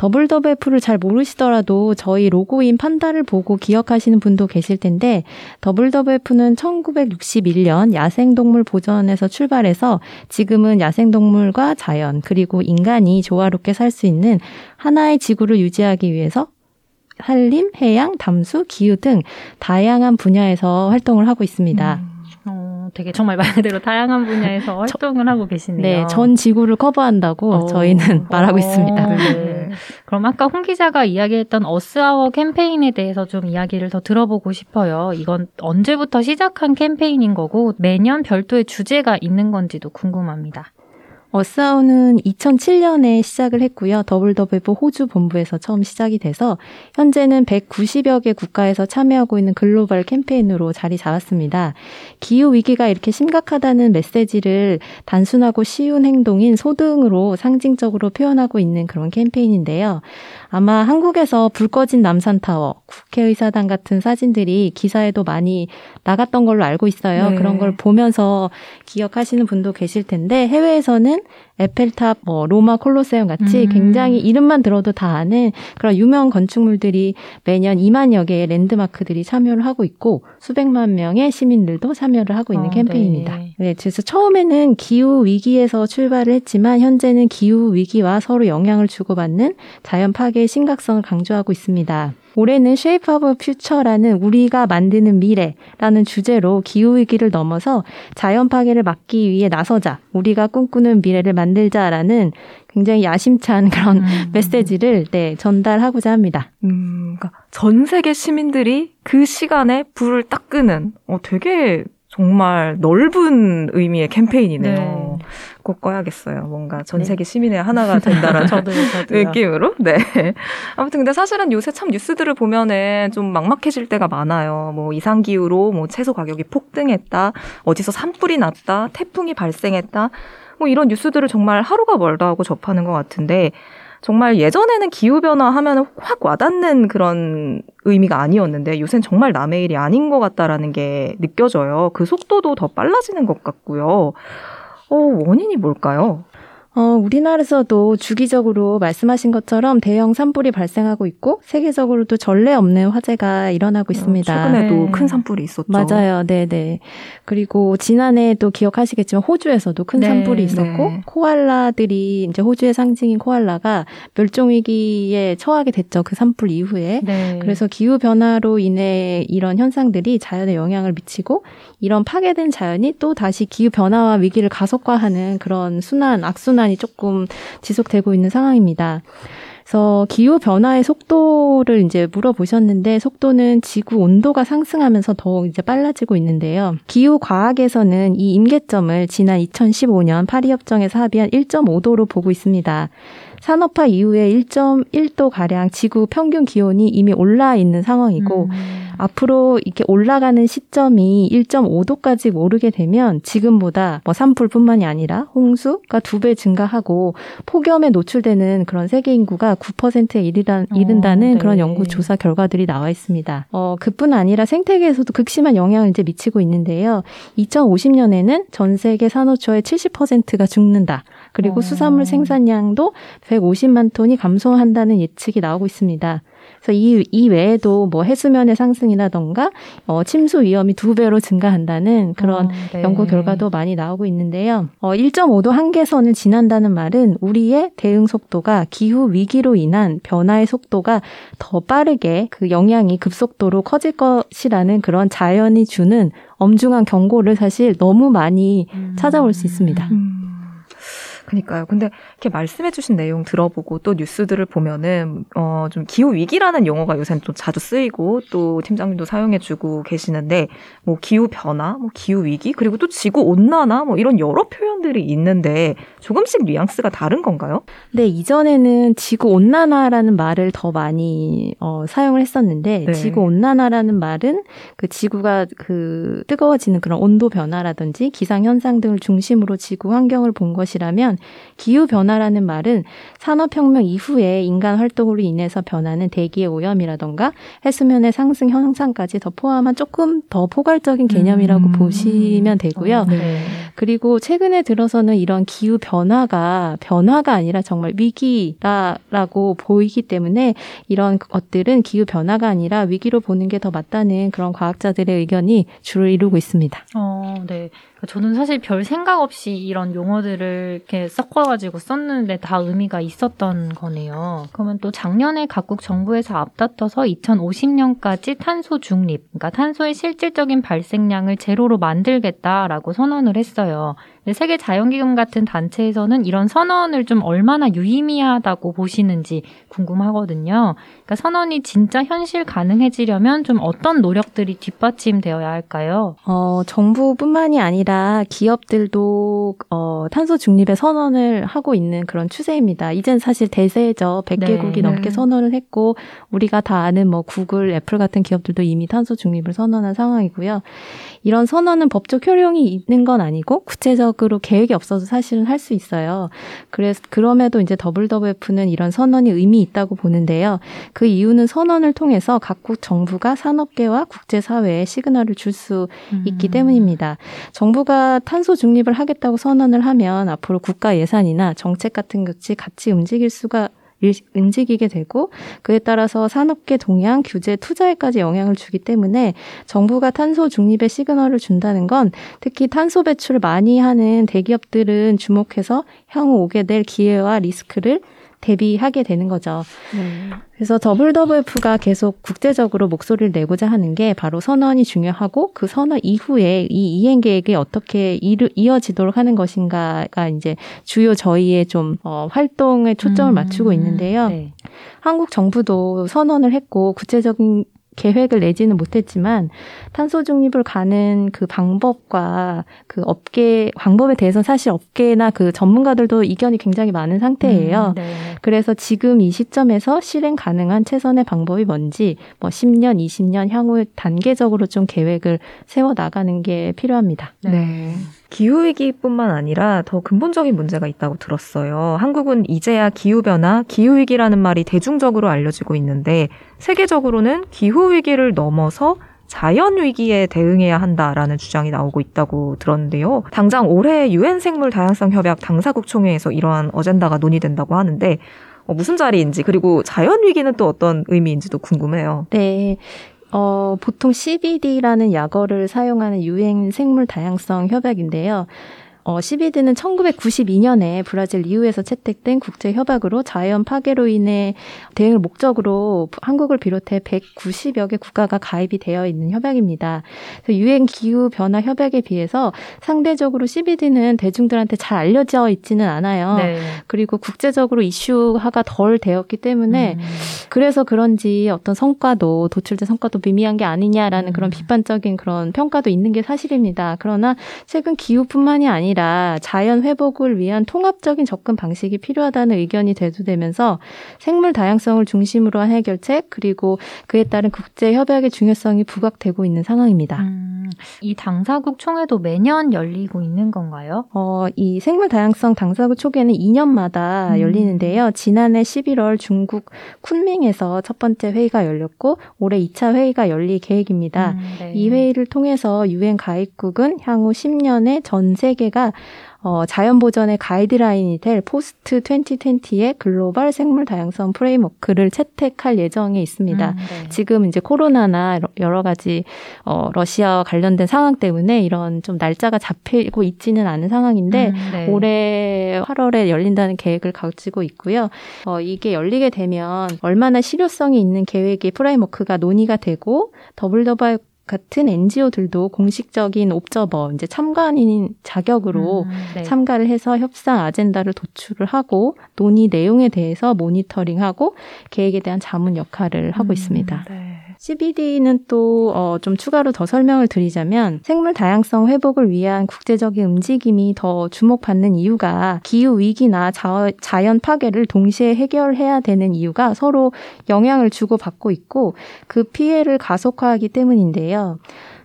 WWF를 잘 모르시더라도 저희 로고인 판다를 보고 기억하시는 분도 계실 텐데 WWF는 1961년 야생동물 보전에서 출발해서 지금은 야생동물과 자연 그리고 인간이 조화롭게 살 수 있는 하나의 지구를 유지하기 위해서 산림, 해양, 담수, 기후 등 다양한 분야에서 활동을 하고 있습니다. 음, 어, 되게 정말 말 그대로 다양한 분야에서 활동을 하고 계시네요. 네, 전 지구를 커버한다고 어. 저희는 말하고 어, 있습니다. 네. 그럼 아까 홍 기자가 이야기했던 어스아워 캠페인에 대해서 좀 이야기를 더 들어보고 싶어요. 이건 언제부터 시작한 캠페인인 거고 매년 별도의 주제가 있는 건지도 궁금합니다. 어스아우는 2007년에 시작을 했고요. WWF 호주 본부에서 처음 시작이 돼서 현재는 190여 개 국가에서 참여하고 있는 글로벌 캠페인으로 자리 잡았습니다. 기후 위기가 이렇게 심각하다는 메시지를 단순하고 쉬운 행동인 소등으로 상징적으로 표현하고 있는 그런 캠페인인데요. 아마 한국에서 불 꺼진 남산타워, 국회의사당 같은 사진들이 기사에도 많이 나갔던 걸로 알고 있어요. 네. 그런 걸 보면서 기억하시는 분도 계실 텐데 해외에서는 에펠탑, 뭐 로마 콜로세움 같이 음. 굉장히 이름만 들어도 다 아는 그런 유명 건축물들이 매년 2만여 개의 랜드마크들이 참여를 하고 있고 수백만 명의 시민들도 참여를 하고 있는 어, 캠페인입니다. 네. 네, 그래서 처음에는 기후 위기에서 출발을 했지만 현재는 기후 위기와 서로 영향을 주고받는 자연 파괴의 심각성을 강조하고 있습니다. 올해는 Shape of Future라는 우리가 만드는 미래라는 주제로 기후 위기를 넘어서 자연 파괴를 막기 위해 나서자, 우리가 꿈꾸는 미래를 만들자라는 굉장히 야심찬 그런 음. 메시지를 네, 전달하고자 합니다. 음, 그러니까 전 세계 시민들이 그 시간에 불을 딱 끄는 어 되게 정말 넓은 의미의 캠페인이네요. 네. 꼭 꺼야겠어요. 뭔가 전 네. 세계 시민의 하나가 된다라는 저도요, 저도요. 느낌으로. 네. 아무튼 근데 사실은 요새 참 뉴스들을 보면은 좀 막막해질 때가 많아요. 뭐 이상 기후로 뭐 채소 가격이 폭등했다. 어디서 산불이 났다. 태풍이 발생했다. 뭐 이런 뉴스들을 정말 하루가 멀다 하고 접하는 것 같은데 정말 예전에는 기후 변화 하면 확 와닿는 그런 의미가 아니었는데 요새는 정말 남의 일이 아닌 것 같다라는 게 느껴져요. 그 속도도 더 빨라지는 것 같고요. 어, 원인이 뭘까요? 어, 우리나라에서도 주기적으로 말씀하신 것처럼 대형 산불이 발생하고 있고 세계적으로도 전례 없는 화재가 일어나고 있습니다. 최근에도 네. 큰 산불이 있었죠. 맞아요. 네, 네. 그리고 지난해 또 기억하시겠지만 호주에서도 큰 네, 산불이 있었고 네. 코알라들이 이제 호주의 상징인 코알라가 멸종 위기에 처하게 됐죠. 그 산불 이후에. 네. 그래서 기후 변화로 인해 이런 현상들이 자연에 영향을 미치고 이런 파괴된 자연이 또 다시 기후 변화와 위기를 가속화하는 그런 순환, 악순환 이 조금 지속되고 있는 상황입니다. 그래서 기후 변화의 속도를 이제 물어보셨는데 속도는 지구 온도가 상승하면서 더욱 이제 빨라지고 있는데요. 기후 과학에서는 이 임계점을 지난 2015년 파리 협정에서 합의한 1.5도로 보고 있습니다. 산업화 이후에 1.1도 가량 지구 평균 기온이 이미 올라 있는 상황이고 음. 앞으로 이렇게 올라가는 시점이 1.5도까지 오르게 되면 지금보다 뭐 산불뿐만이 아니라 홍수가 두 배 증가하고 폭염에 노출되는 그런 세계 인구가 9%에 이르다, 이른다는 어, 네. 그런 연구 조사 결과들이 나와 있습니다. 어, 그뿐 아니라 생태계에서도 극심한 영향을 이제 미치고 있는데요. 2050년에는 전 세계 산호초의 70%가 죽는다. 그리고 어. 수산물 생산량도 150만 톤이 감소한다는 예측이 나오고 있습니다. 그래서 이, 이 외에도 뭐 해수면의 상승이라던가 어, 침수 위험이 두 배로 증가한다는 그런 어, 네. 연구 결과도 많이 나오고 있는데요. 어, 1.5도 한계선을 지난다는 말은 우리의 대응 속도가 기후 위기로 인한 변화의 속도가 더 빠르게 그 영향이 급속도로 커질 것이라는 그런 자연이 주는 엄중한 경고를 사실 너무 많이 음. 찾아올 수 있습니다. 음. 그니까요. 근데 이렇게 말씀해주신 내용 들어보고 또 뉴스들을 보면은 어 좀 기후 위기라는 용어가 요새는 또 자주 쓰이고 또 팀장님도 사용해주고 계시는데 뭐 기후 변화, 뭐 기후 위기 그리고 또 지구 온난화 뭐 이런 여러 표현들이 있는데 조금씩 뉘앙스가 다른 건가요? 네, 이전에는 지구 온난화라는 말을 더 많이 어, 사용을 했었는데 네. 지구 온난화라는 말은 그 지구가 그 뜨거워지는 그런 온도 변화라든지 기상 현상 등을 중심으로 지구 환경을 본 것이라면 기후 변화라는 말은 산업 혁명 이후에 인간 활동으로 인해서 변하는 대기의 오염이라던가 해수면의 상승 현상까지 더 포함한 조금 더 포괄적인 개념이라고 음. 보시면 되고요. 어, 네. 그리고 최근에 들어서는 이런 기후 변화가 변화가 아니라 정말 위기라라고 보이기 때문에 이런 것들은 기후 변화가 아니라 위기로 보는 게 더 맞다는 그런 과학자들의 의견이 주를 이루고 있습니다. 어, 네. 저는 사실 별 생각 없이 이런 용어들을 이렇게 섞어가지고 썼는데 다 의미가 있었던 거네요. 그러면 또 작년에 각국 정부에서 앞다퉈서 2050년까지 탄소 중립, 그러니까 탄소의 실질적인 발생량을 제로로 만들겠다라고 선언을 했어요. 근데 세계 자연기금 같은 단체에서는 이런 선언을 좀 얼마나 유의미하다고 보시는지 궁금하거든요. 그러니까 선언이 진짜 현실 가능해지려면 좀 어떤 노력들이 뒷받침되어야 할까요? 어, 정부뿐만이 아니라 기업들도 어, 탄소 중립의 선언을 하고 있는 그런 추세입니다. 이젠 사실 대세죠. 100개국이 네. 넘게 선언을 했고 우리가 다 아는 뭐 구글, 애플 같은 기업들도 이미 탄소 중립을 선언한 상황이고요. 이런 선언은 법적 효력이 있는 건 아니고 구체적으로 계획이 없어서 사실은 할 수 있어요. 그래서 그럼에도 이제 WWF는 이런 선언이 의미 있다고 보는데요. 그 이유는 선언을 통해서 각국 정부가 산업계와 국제사회에 시그널을 줄 수 있기 음. 때문입니다. 정부가 탄소 중립을 하겠다고 선언을 하면 앞으로 국가 예산이나 정책 같은 것이 같이 움직일 수가 일- 움직이게 되고 그에 따라서 산업계 동향, 규제, 투자에까지 영향을 주기 때문에 정부가 탄소 중립의 시그널을 준다는 건 특히 탄소 배출을 많이 하는 대기업들은 주목해서 향후 오게 될 기회와 리스크를 대비하게 되는 거죠. 그래서 WWF가 계속 국제적으로 목소리를 내고자 하는 게 바로 선언이 중요하고 그 선언 이후에 이 이행 계획이 어떻게 이르, 이어지도록 하는 것인가가 이제 주요 저희의 좀 어, 활동에 초점을 음, 맞추고 있는데요. 네. 한국 정부도 선언을 했고 구체적인 계획을 내지는 못했지만 탄소 중립을 가는 그 방법과 그 업계 방법에 대해서 사실 업계나 그 전문가들도 이견이 굉장히 많은 상태예요. 음, 네. 그래서 지금 이 시점에서 실행 가능한 최선의 방법이 뭔지 뭐 10년, 20년 향후 단계적으로 좀 계획을 세워 나가는 게 필요합니다. 네. 기후위기뿐만 아니라 더 근본적인 문제가 있다고 들었어요. 한국은 이제야 기후변화, 기후위기라는 말이 대중적으로 알려지고 있는데, 세계적으로는 기후위기를 넘어서 자연 위기에 대응해야 한다라는 주장이 나오고 있다고 들었는데요. 당장 올해 유엔 생물 다양성 협약 당사국 총회에서 이러한 어젠다가 논의된다고 하는데, 어, 무슨 자리인지, 그리고 자연 위기는 또 어떤 의미인지도 궁금해요. 네. 어, 보통 CBD라는 약어를 사용하는 유행 생물 다양성 협약인데요. 어, CBD는 1992년에 브라질 리우에서 채택된 국제 협약으로 자연 파괴로 인해 대응을 목적으로 한국을 비롯해 190여 개 국가가 가입이 되어 있는 협약입니다. 유엔 기후 변화 협약에 비해서 상대적으로 CBD는 대중들한테 잘 알려져 있지는 않아요. 네. 그리고 국제적으로 이슈화가 덜 되었기 때문에 음. 그래서 그런지 어떤 성과도 도출된 성과도 미미한 게 아니냐라는 음. 그런 비판적인 그런 평가도 있는 게 사실입니다. 그러나 최근 기후뿐만이 아니라 자연 회복을 위한 통합적인 접근 방식이 필요하다는 의견이 대두되면서 생물 다양성을 중심으로 한 해결책 그리고 그에 따른 국제 협약의 중요성이 부각되고 있는 상황입니다. 음, 이 당사국 총회도 매년 열리고 있는 건가요? 어, 이 생물 다양성 당사국 초기에는 2년마다 음. 열리는데요. 지난해 11월 중국 쿤밍에서 첫 번째 회의가 열렸고 올해 2차 회의가 열릴 계획입니다. 음, 네. 이 회의를 통해서 유엔 가입국은 향후 10년에 전 세계가 보니까 어, 자연 보전의 가이드라인이 될 post 2020의 글로벌 생물 다양성 framework를 채택할 예정에 있습니다. 음, 네. 지금 이제 코로나나 여러 가지 어, 러시아와 관련된 상황 때문에 이런 좀 날짜가 잡히고 있지는 않은 상황인데 음, 네. 올해 8월에 열린다는 계획을 가지고 있고요. 어, 이게 열리게 되면 얼마나 실효성이 있는 계획의 framework가 논의가 되고 더블더블 같은 NGO들도 공식적인 옵저버, 이제 참관인 자격으로 음, 네. 참가를 해서 협상 아젠다를 도출을 하고 논의 내용에 대해서 모니터링하고 계획에 대한 자문 역할을 하고 음, 있습니다. 네. CBD는 또, 어, 좀 추가로 더 설명을 드리자면 생물 다양성 회복을 위한 국제적인 움직임이 더 주목받는 이유가 기후 위기나 자, 자연 파괴를 동시에 해결해야 되는 이유가 서로 영향을 주고받고 있고 그 피해를 가속화하기 때문인데요.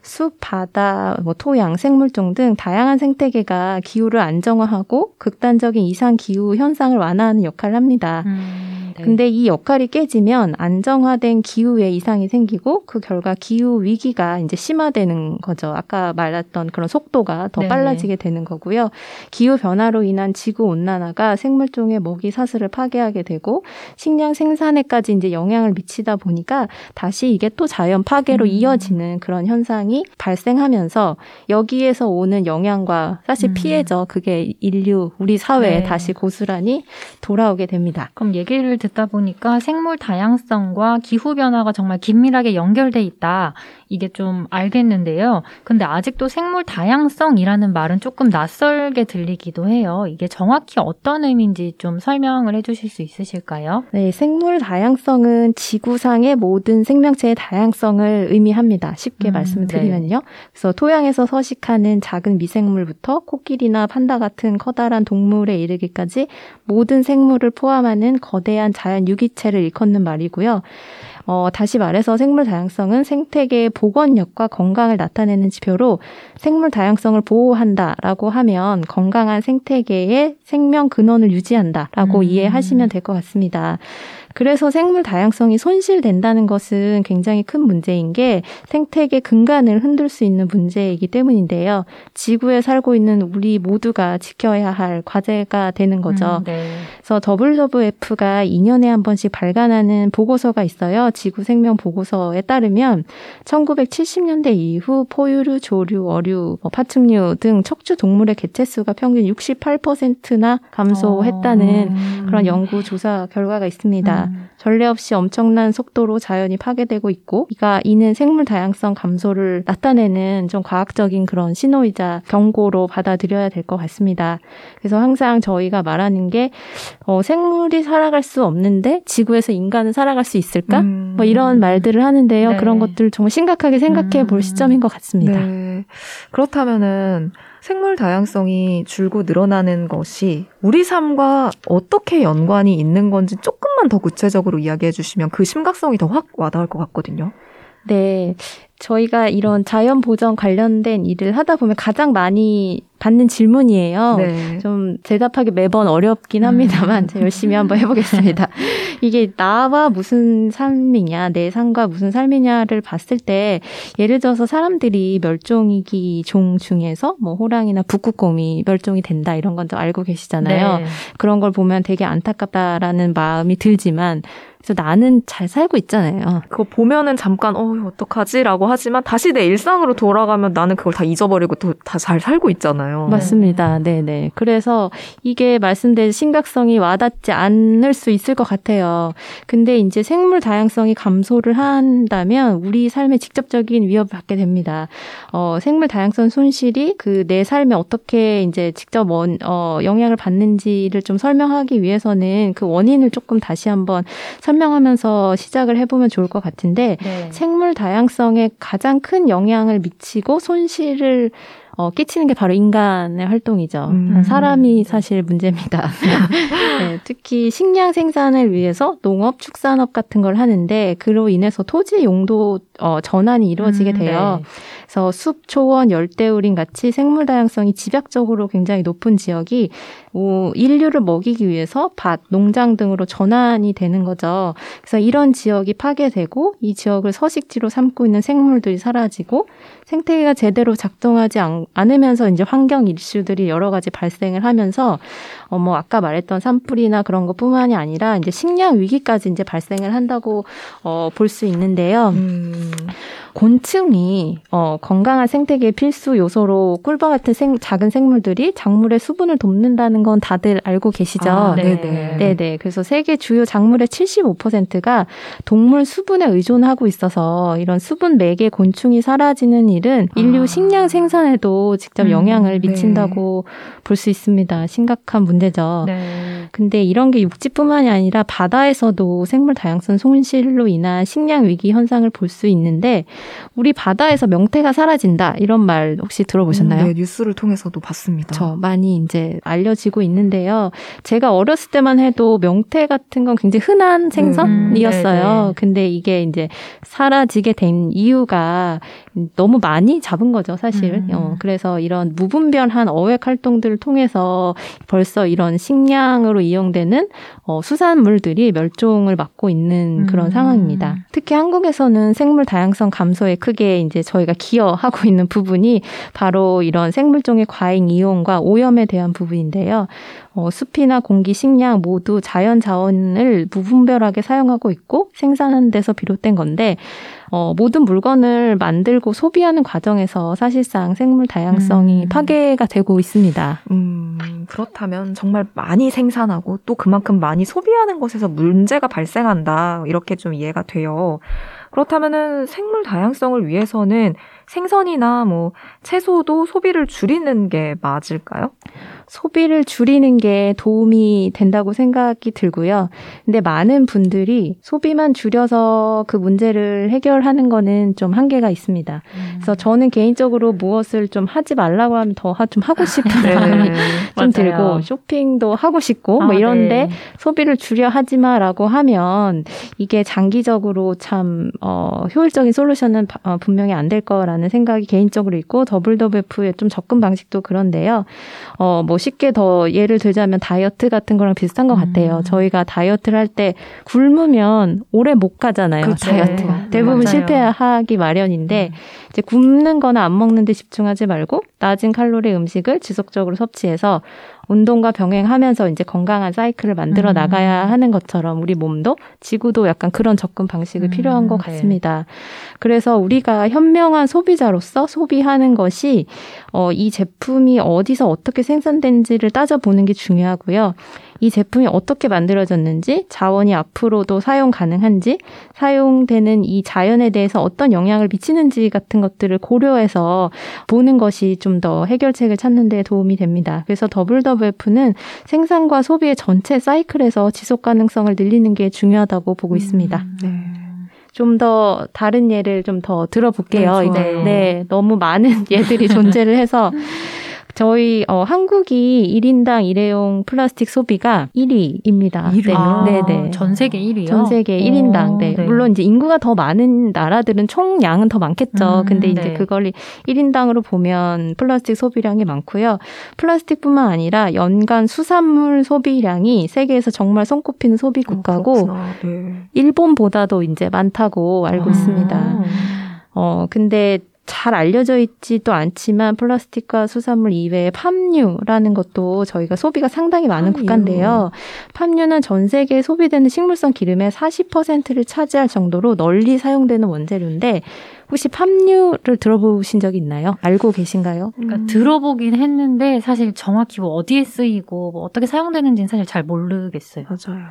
숲, 바다, 뭐 토양, 생물종 등 다양한 생태계가 기후를 안정화하고 극단적인 이상 기후 현상을 완화하는 역할을 합니다. 음, 네. 근데 이 역할이 깨지면 안정화된 기후에 이상이 생기고 그 결과 기후 위기가 이제 심화되는 거죠. 아까 말했던 그런 속도가 더 네. 빨라지게 되는 거고요. 기후 변화로 인한 지구 온난화가 생물종의 먹이 사슬을 파괴하게 되고 식량 생산에까지 이제 영향을 미치다 보니까 다시 이게 또 자연 파괴로 음. 이어지는 그런 현상이 발생하면서 여기에서 오는 영향과 사실 음. 피해죠. 그게 인류 우리 사회에 네. 다시 고스란히 돌아오게 됩니다. 그럼 얘기를 듣다 보니까 생물 다양성과 기후 변화가 정말 긴밀하게 연결돼 있다. 이게 좀 알겠는데요. 근데 아직도 생물 다양성이라는 말은 조금 낯설게 들리기도 해요. 이게 정확히 어떤 의미인지 좀 설명을 해 주실 수 있으실까요? 네, 생물 다양성은 지구상의 모든 생명체의 다양성을 의미합니다. 쉽게 음, 말씀 을 네. 드리면요. 그래서 토양에서 서식하는 작은 미생물부터 코끼리나 판다 같은 커다란 동물에 이르기까지 모든 생물을 포함하는 거대한 자연 유기체를 일컫는 말이고요. 어, 다시 말해서 생물 다양성은 생태계의 복원력과 건강을 나타내는 지표로 생물 다양성을 보호한다라고 하면 건강한 생태계의 생명 근원을 유지한다라고 음. 이해하시면 될 것 같습니다. 그래서 생물 다양성이 손실된다는 것은 굉장히 큰 문제인 게 생태계 근간을 흔들 수 있는 문제이기 때문인데요. 지구에 살고 있는 우리 모두가 지켜야 할 과제가 되는 거죠. 음, 네. 그래서 WWF가 2년에 한 번씩 발간하는 보고서가 있어요. 지구 생명 보고서에 따르면 1970년대 이후 포유류, 조류, 어류, 뭐 파충류 등 척추 동물의 개체 수가 평균 68%나 감소했다는 음. 그런 연구 조사 결과가 있습니다. 음. 전례 없이 엄청난 속도로 자연이 파괴되고 있고, 이가 이는 생물 다양성 감소를 나타내는 좀 과학적인 그런 신호이자 경고로 받아들여야 될 것 같습니다. 그래서 항상 저희가 말하는 게 어, 생물이 살아갈 수 없는데 지구에서 인간은 살아갈 수 있을까? 음. 뭐 이런 말들을 하는데요. 네. 그런 것들 정말 심각하게 생각해 볼 음. 시점인 것 같습니다. 네. 그렇다면은 생물 다양성이 줄고 늘어나는 것이 우리 삶과 어떻게 연관이 있는 건지 조금만 더 구체적으로 이야기해 주시면 그 심각성이 더 확 와닿을 것 같거든요. 네. 저희가 이런 자연 보전 관련된 일을 하다 보면 가장 많이 받는 질문이에요. 네. 좀 대답하기 매번 어렵긴 합니다만 제가 열심히 한번 해보겠습니다. 이게 나와 무슨 삶이냐, 내 삶과 무슨 삶이냐를 봤을 때 예를 들어서 사람들이 멸종위기 종 중에서 뭐 호랑이나 북극곰이 멸종이 된다 이런 건 좀 알고 계시잖아요. 네. 그런 걸 보면 되게 안타깝다라는 마음이 들지만 그래서 나는 잘 살고 있잖아요. 그거 보면은 잠깐 어 어떡하지라고 하지만 다시 내 일상으로 돌아가면 나는 그걸 다 잊어버리고 또 다 잘 살고 있잖아요. 맞습니다. 네 네. 그래서 이게 말씀드린 심각성이 와닿지 않을 수 있을 것 같아요. 근데 이제 생물 다양성이 감소를 한다면 우리 삶에 직접적인 위협을 받게 됩니다. 어, 생물 다양성 손실이 그 내 삶에 어떻게 이제 직접 원, 어, 영향을 받는지를 좀 설명하기 위해서는 그 원인을 조금 다시 한번 설명하면서 시작을 해보면 좋을 것 같은데 네. 생물 다양성에 가장 큰 영향을 미치고 손실을 어, 끼치는 게 바로 인간의 활동이죠. 음. 사람이 사실 문제입니다. 네, 특히 식량 생산을 위해서 농업, 축산업 같은 걸 하는데 그로 인해서 토지 용도 어, 전환이 이루어지게 음, 돼요. 네. 그래서 숲, 초원, 열대우림 같이 생물 다양성이 집약적으로 굉장히 높은 지역이 오, 인류를 먹이기 위해서 밭, 농장 등으로 전환이 되는 거죠. 그래서 이런 지역이 파괴되고 이 지역을 서식지로 삼고 있는 생물들이 사라지고 생태계가 제대로 작동하지 않고 않으면서 이제 환경 이슈들이 여러 가지 발생을 하면서 어, 뭐 아까 말했던 산불이나 그런 것뿐만이 아니라 이제 식량 위기까지 이제 발생을 한다고 어, 볼 수 있는데요. 음. 곤충이 어, 건강한 생태계의 필수 요소로 꿀과 같은 생, 작은 생물들이 작물의 수분을 돕는다는 건 다들 알고 계시죠? 아, 네. 네 네. 네네. 그래서 세계 주요 작물의 75%가 동물 수분에 의존하고 있어서 이런 수분 매개 곤충이 사라지는 일은 인류 아. 식량 생산에도 직접 음, 영향을 네. 미친다고 볼수 있습니다. 심각한 문제죠. 네. 근데 이런 게 육지뿐만이 아니라 바다에서도 생물 다양성 손실로 인한 식량 위기 현상을 볼 수 있는데 우리 바다에서 명태가 사라진다 이런 말 혹시 들어보셨나요? 음, 네, 뉴스를 통해서도 봤습니다. 저 많이 이제 알려지고 있는데요. 제가 어렸을 때만 해도 명태 같은 건 굉장히 흔한 생선이었어요. 음, 네네. 근데 이게 이제 사라지게 된 이유가 너무 많이 잡은 거죠, 사실. 음. 어, 그래서 이런 무분별한 어획 활동들을 통해서 벌써 이런 식량으로 이용되는 어, 수산물들이 멸종을 맞고 있는 그런 음. 상황입니다. 특히 한국에서는 생물 다양성 감소에 크게 이제 저희가 기여하고 있는 부분이 바로 이런 생물종의 과잉 이용과 오염에 대한 부분인데요. 어, 숲이나 공기, 식량 모두 자연 자원을 무분별하게 사용하고 있고 생산하는 데서 비롯된 건데 어, 모든 물건을 만들고 소비하는 과정에서 사실상 생물 다양성이 음. 파괴가 되고 있습니다. 음, 그렇다면 정말 많이 생산하고 또 그만큼 많이 소비하는 것에서 문제가 발생한다. 이렇게 좀 이해가 돼요. 그렇다면은 생물 다양성을 위해서는 생선이나 뭐 채소도 소비를 줄이는 게 맞을까요? 소비를 줄이는 게 도움이 된다고 생각이 들고요. 근데 많은 분들이 소비만 줄여서 그 문제를 해결하는 거는 좀 한계가 있습니다. 그래서 저는 개인적으로 무엇을 좀 하지 말라고 하면 더 좀 하고 싶은 마음이 좀 맞아요. 들고 쇼핑도 하고 싶고 아, 뭐 이런데 네. 소비를 줄여 하지 마라고 하면 이게 장기적으로 참 어, 효율적인 솔루션은 바- 어, 분명히 안 될 거라는 생각이 개인적으로 있고 WWF의 좀 접근 방식도 그런데요. 어, 뭐 쉽게 더 예를 들자면 다이어트 같은 거랑 비슷한 것 같아요. 음. 저희가 다이어트를 할 때 굶으면 오래 못 가잖아요. 그렇죠. 다이어트가 네. 대부분 맞아요. 실패하기 마련인데 이제 굶는 거나 안 먹는 데 집중하지 말고 낮은 칼로리 음식을 지속적으로 섭취해서 운동과 병행하면서 이제 건강한 사이클을 만들어 음. 나가야 하는 것처럼 우리 몸도 지구도 약간 그런 접근 방식이 음, 필요한 것 네. 같습니다. 그래서 우리가 현명한 소비자로서 소비하는 것이 어, 이 제품이 어디서 어떻게 생산된지를 따져보는 게 중요하고요. 이 제품이 어떻게 만들어졌는지, 자원이 앞으로도 사용 가능한지, 사용되는 이 자연에 대해서 어떤 영향을 미치는지 같은 것들을 고려해서 보는 것이 좀 더 해결책을 찾는 데 도움이 됩니다. 그래서 WWF는 생산과 소비의 전체 사이클에서 지속 가능성을 늘리는 게 중요하다고 보고 있습니다. 네. 좀더 다른 예를 좀 더 들어볼게요. 네, 이제. 네, 너무 많은 예들이 존재를 해서 저희 어, 한국이 1인당 일회용 플라스틱 소비가 1위입니다. 일 위요? 아, 네, 네. 전 세계 1위요? 전 세계 1인당. 네. 물론 이제 인구가 더 많은 나라들은 총량은 더 많겠죠. 음, 근데 이제 네. 그걸 1인당으로 보면 플라스틱 소비량이 많고요. 플라스틱뿐만 아니라 연간 수산물 소비량이 세계에서 정말 손꼽히는 소비 국가고 어. 네. 일본보다도 이제 많다고 알고 아. 있습니다. 어, 근데 잘 알려져 있지도 않지만 플라스틱과 수산물 이외에 팜유라는 것도 저희가 소비가 상당히 많은 팜유. 국가인데요. 팜유는 전 세계에 소비되는 식물성 기름의 40%를 차지할 정도로 널리 사용되는 원재료인데 혹시 팜유를 들어보신 적이 있나요? 알고 계신가요? 그러니까 음. 들어보긴 했는데 사실 정확히 뭐 어디에 쓰이고 뭐 어떻게 사용되는지는 사실 잘 모르겠어요. 맞아요.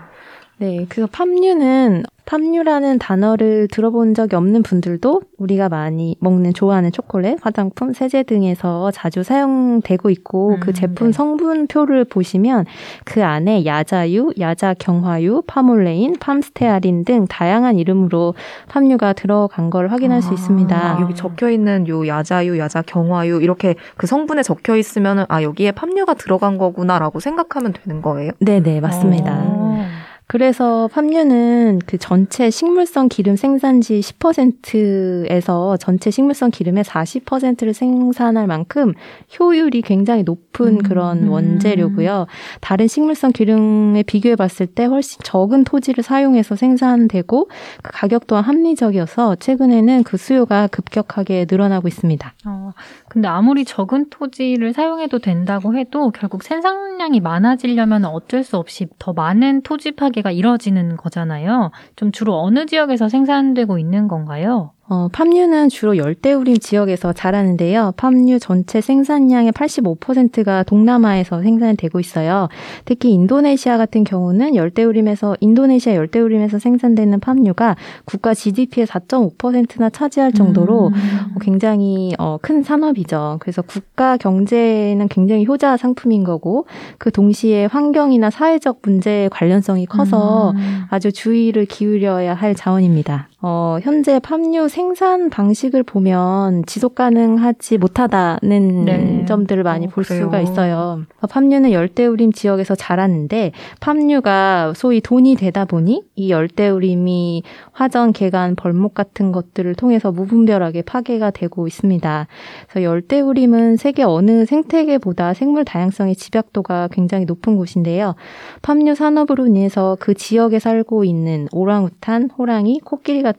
네, 그 팜유는 팜유라는 단어를 들어본 적이 없는 분들도 우리가 많이 먹는 좋아하는 초콜릿, 화장품, 세제 등에서 자주 사용되고 있고 음, 그 제품 네. 성분표를 보시면 그 안에 야자유, 야자경화유, 팜올레인, 팜스테아린 등 다양한 이름으로 팜유가 들어간 걸 확인할 수 아, 있습니다. 여기 적혀 있는 요 야자유, 야자 경화유 이렇게 그 성분에 적혀 있으면은 아 여기에 팜유가 들어간 거구나라고 생각하면 되는 거예요. 네, 네, 맞습니다. 어. 그래서 팜유는 그 전체 식물성 기름 생산지 10%에서 전체 식물성 기름의 40%를 생산할 만큼 효율이 굉장히 높은 높은 그런 음. 원재료고요. 다른 식물성 기름에 비교해 봤을 때 훨씬 적은 토지를 사용해서 생산되고 그 가격 또한 합리적이어서 최근에는 그 수요가 급격하게 늘어나고 있습니다. 어, 근데 아무리 적은 토지를 사용해도 된다고 해도 결국 생산량이 많아지려면 어쩔 수 없이 더 많은 토지 파괴 가 이뤄지는 거잖아요. 좀 주로 어느 지역에서 생산되고 있는 건가요? 어, 팜유는 주로 열대우림 지역에서 자라는데요. 팜유 전체 생산량의 85%가 동남아에서 생산되고 있어요. 특히 인도네시아 같은 경우는 열대우림에서 인도네시아 열대우림에서 생산되는 팜유가 국가 GDP의 4.5%나 차지할 정도로 음. 어, 굉장히 어, 큰 산업이죠. 그래서 국가 경제에는 굉장히 효자 상품인 거고 그 동시에 환경이나 사회적 문제의 관련성이 커서 음. 아주 주의를 기울여야 할 자원입니다. 어, 현재 팜유 생산 방식을 보면 지속 가능하지 못하다는 네. 점들을 많이 어, 볼 그래요. 수가 있어요. 어, 팜유는 열대우림 지역에서 자랐는데 팜유가 소위 돈이 되다 보니 이 열대우림이 화전, 개간, 벌목 같은 것들을 통해서 무분별하게 파괴가 되고 있습니다. 그래서 열대우림은 세계 어느 생태계보다 생물 다양성의 집약도가 굉장히 높은 곳인데요. 팜유 산업으로 인해서 그 지역에 살고 있는 오랑우탄, 호랑이, 코끼리 같은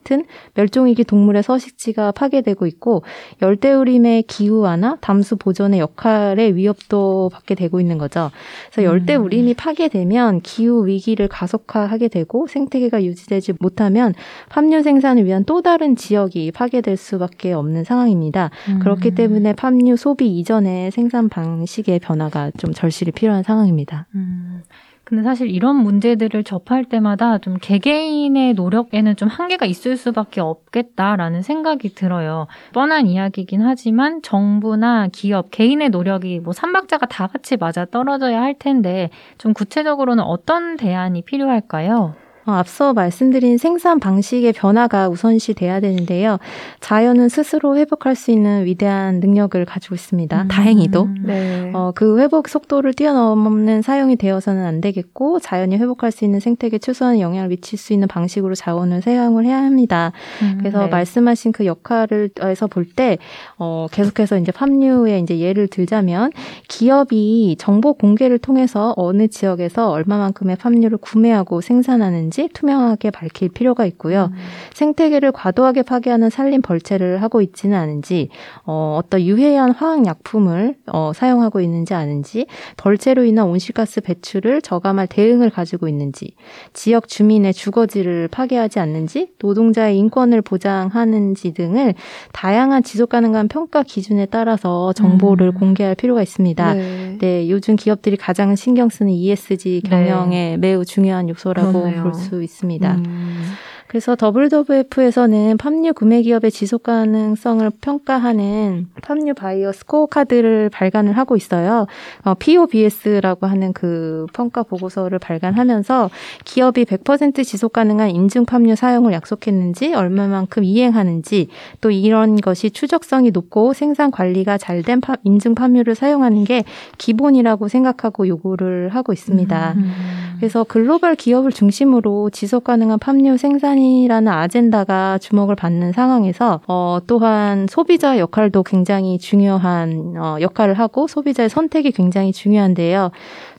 멸종위기 동물의 서식지가 파괴되고 있고 열대우림의 기후화나 담수 보존의 역할의 위협도 받게 되고 있는 거죠. 그래서 열대우림이 파괴되면 기후 위기를 가속화하게 되고 생태계가 유지되지 못하면 팜유 생산을 위한 또 다른 지역이 파괴될 수밖에 없는 상황입니다. 음. 그렇기 때문에 팜유 소비 이전의 생산 방식의 변화가 좀 절실히 필요한 상황입니다. 음. 근데 사실 이런 문제들을 접할 때마다 좀 개개인의 노력에는 좀 한계가 있을 수밖에 없겠다라는 생각이 들어요. 뻔한 이야기긴 하지만 정부나 기업, 개인의 노력이 뭐 삼박자가 다 같이 맞아 떨어져야 할 텐데 좀 구체적으로는 어떤 대안이 필요할까요? 어, 앞서 말씀드린 생산 방식의 변화가 우선시 돼야 되는데요. 자연은 스스로 회복할 수 있는 위대한 능력을 가지고 있습니다. 음. 다행히도. 네. 어, 그 회복 속도를 뛰어넘는 사용이 되어서는 안 되겠고, 자연이 회복할 수 있는 생태계에 최소한 영향을 미칠 수 있는 방식으로 자원을 사용을 해야 합니다. 음, 그래서 네. 말씀하신 그 역할을 에서 볼 때, 어, 계속해서 이제 팜유의 이제 예를 들자면, 기업이 정보 공개를 통해서 어느 지역에서 얼마만큼의 팜유를 구매하고 생산하는지 투명하게 밝힐 필요가 있고요. 음. 생태계를 과도하게 파괴하는 산림 벌채를 하고 있지는 않은지, 어, 어떤 유해한 화학 약품을 어, 사용하고 있는지 아는지, 벌채로 인한 온실가스 배출을 저감할 대응을 가지고 있는지, 지역 주민의 주거지를 파괴하지 않는지, 노동자의 인권을 보장하는지 등을 다양한 지속 가능한 평가 기준에 따라서 정보를 음. 공개할 필요가 있습니다. 네. 네, 요즘 기업들이 가장 신경 쓰는 ESG 경영에 매우 중요한 요소라고 그렇네요. 볼수 있습니다. 음. 그래서 WWF에서는 팜유 구매 기업의 지속 가능성을 평가하는 팜유 바이어 스코어 카드를 발간을 하고 있어요. 어, POBS라고 하는 그 평가 보고서를 발간하면서 기업이 100% 지속 가능한 인증 팜유 사용을 약속했는지 얼마만큼 이행하는지 또 이런 것이 추적성이 높고 생산 관리가 잘된 인증 팜유를 사용하는 게 기본이라고 생각하고 요구를 하고 있습니다. 음. 그래서 글로벌 기업을 중심으로 지속 가능한 팜유 생산이 라는 아젠다가 주목을 받는 상황에서 어, 또한 소비자 역할도 굉장히 중요한 어, 역할을 하고 소비자의 선택이 굉장히 중요한데요.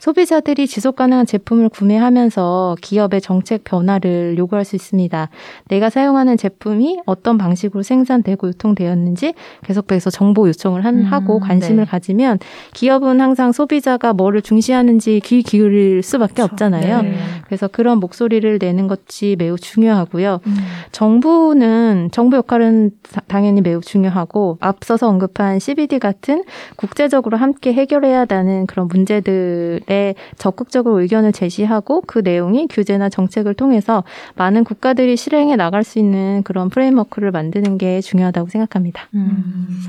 소비자들이 지속 가능한 제품을 구매하면서 기업의 정책 변화를 요구할 수 있습니다. 내가 사용하는 제품이 어떤 방식으로 생산되고 유통되었는지 계속해서 정보 요청을 한, 음, 하고 관심을 네. 가지면 기업은 항상 소비자가 뭐를 중시하는지 귀 기울일 수밖에 없잖아요. 네. 그래서 그런 목소리를 내는 것이 매우 중요하고요. 음. 정부는 정부 역할은 다- 당연히 매우 중요하고 앞서서 언급한 CBD 같은 국제적으로 함께 해결해야 한다는 그런 문제들에 적극적으로 의견을 제시하고 그 내용이 규제나 정책을 통해서 많은 국가들이 실행해 나갈 수 있는 그런 프레임워크를 만드는 게 중요하다고 생각합니다. 음.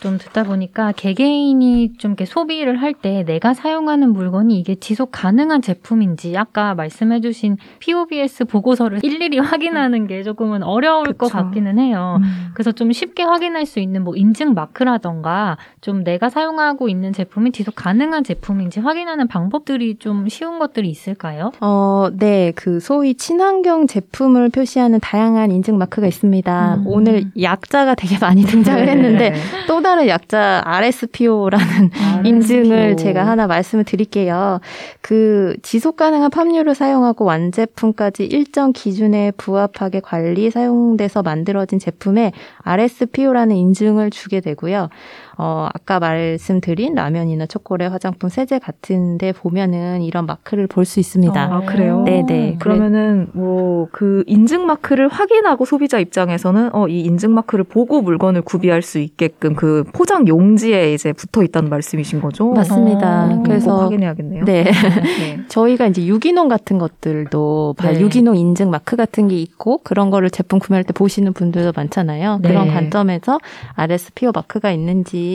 좀 듣다 보니까 개개인이 좀 이렇게 소비를 할 때 내가 사용하는 물건이 이게 지속 가능한 제품인지 아까 말씀해주신 POBS 보고서를 일일이 확인하는 게 조금은 어려울 것 그쵸. 같기는 해요. 음. 그래서 좀 쉽게 확인할 수 있는 뭐 인증 마크라던가 좀 내가 사용하고 있는 제품이 지속 가능한 제품인지 확인하는 방법들이 좀 쉬운 것들이 있을까요? 어, 네. 그 소위 친환경 제품을 표시하는 다양한 인증 마크가 있습니다. 음. 오늘 약자가 되게 많이 등장을 했는데 네. 또 다른 약자 RSPO라는 인증을 제가 하나 말씀을 드릴게요. 그 지속 가능한 팜유를 사용하고 완제품까지 일정 기준에 부합하게 관리 사용돼서 만들어진 제품에 RSPO라는 인증을 주게 되고요. 어, 아까 말씀드린 라면이나 초콜릿, 화장품, 세제 같은데 보면은 이런 마크를 볼 수 있습니다. 아, 그래요? 네네. 그러면은 뭐 그 인증 마크를 확인하고 소비자 입장에서는 어, 이 인증 마크를 보고 물건을 구비할 수 있게끔 그 포장 용지에 이제 붙어 있다는 말씀이신 거죠? 맞습니다. 어, 그래서 꼭 확인해야겠네요. 네. 네. 저희가 이제 유기농 같은 것들도 바- 네. 유기농 인증 마크 같은 게 있고 그런 거를 제품 구매할 때 보시는 분들도 많잖아요. 네. 그런 관점에서 RSPO 마크가 있는지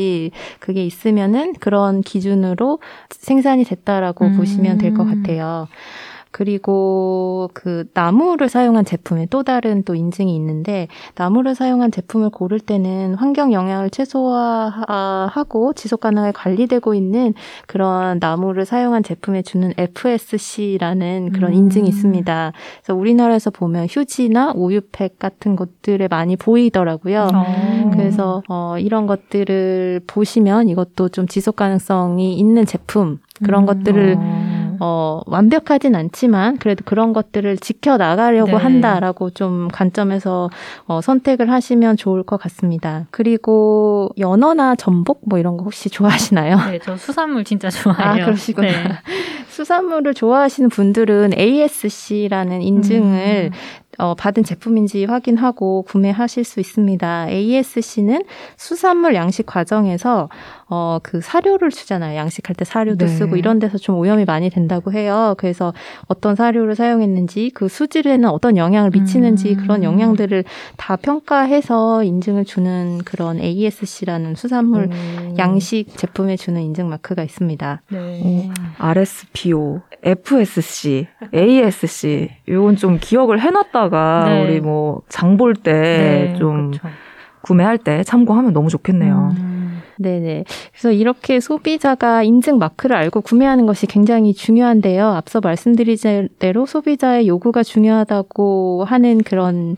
그게 있으면은 그런 기준으로 생산이 됐다라고 음. 보시면 될 것 같아요. 그리고 그 나무를 사용한 제품에 또 다른 또 인증이 있는데 나무를 사용한 제품을 고를 때는 환경 영향을 최소화하고 지속 가능하게 관리되고 있는 그런 나무를 사용한 제품에 주는 FSC라는 그런 음. 인증이 있습니다. 그래서 우리나라에서 보면 휴지나 우유팩 같은 것들에 많이 보이더라고요. 어. 그래서 어, 이런 것들을 보시면 이것도 좀 지속 가능성이 있는 제품 그런 음. 것들을 어. 어, 완벽하진 않지만 그래도 그런 것들을 지켜 나가려고 네. 한다라고 좀 관점에서 어, 선택을 하시면 좋을 것 같습니다. 그리고 연어나 전복 뭐 이런 거 혹시 좋아하시나요? 네, 저 수산물 진짜 좋아해요. 아, 그러시구나. 네. 수산물을 좋아하시는 분들은 ASC라는 인증을 음. 어, 받은 제품인지 확인하고 구매하실 수 있습니다. ASC는 수산물 양식 과정에서 어, 그 사료를 주잖아요. 양식할 때 사료도 네. 쓰고 이런 데서 좀 오염이 많이 된다고 해요. 그래서 어떤 사료를 사용했는지 그 수질에는 어떤 영향을 미치는지 음. 그런 영향들을 다 평가해서 인증을 주는 그런 ASC라는 수산물 음. 양식 제품에 주는 인증 마크가 있습니다. 네. RSPO, FSC, ASC 이건 좀 기억을 해놨다가 네. 우리 뭐 장 볼 때좀 그쵸. 구매할 때 참고하면 너무 좋겠네요. 음. 네네. 그래서 이렇게 소비자가 인증 마크를 알고 구매하는 것이 굉장히 중요한데요. 앞서 말씀드린 대로 소비자의 요구가 중요하다고 하는 그런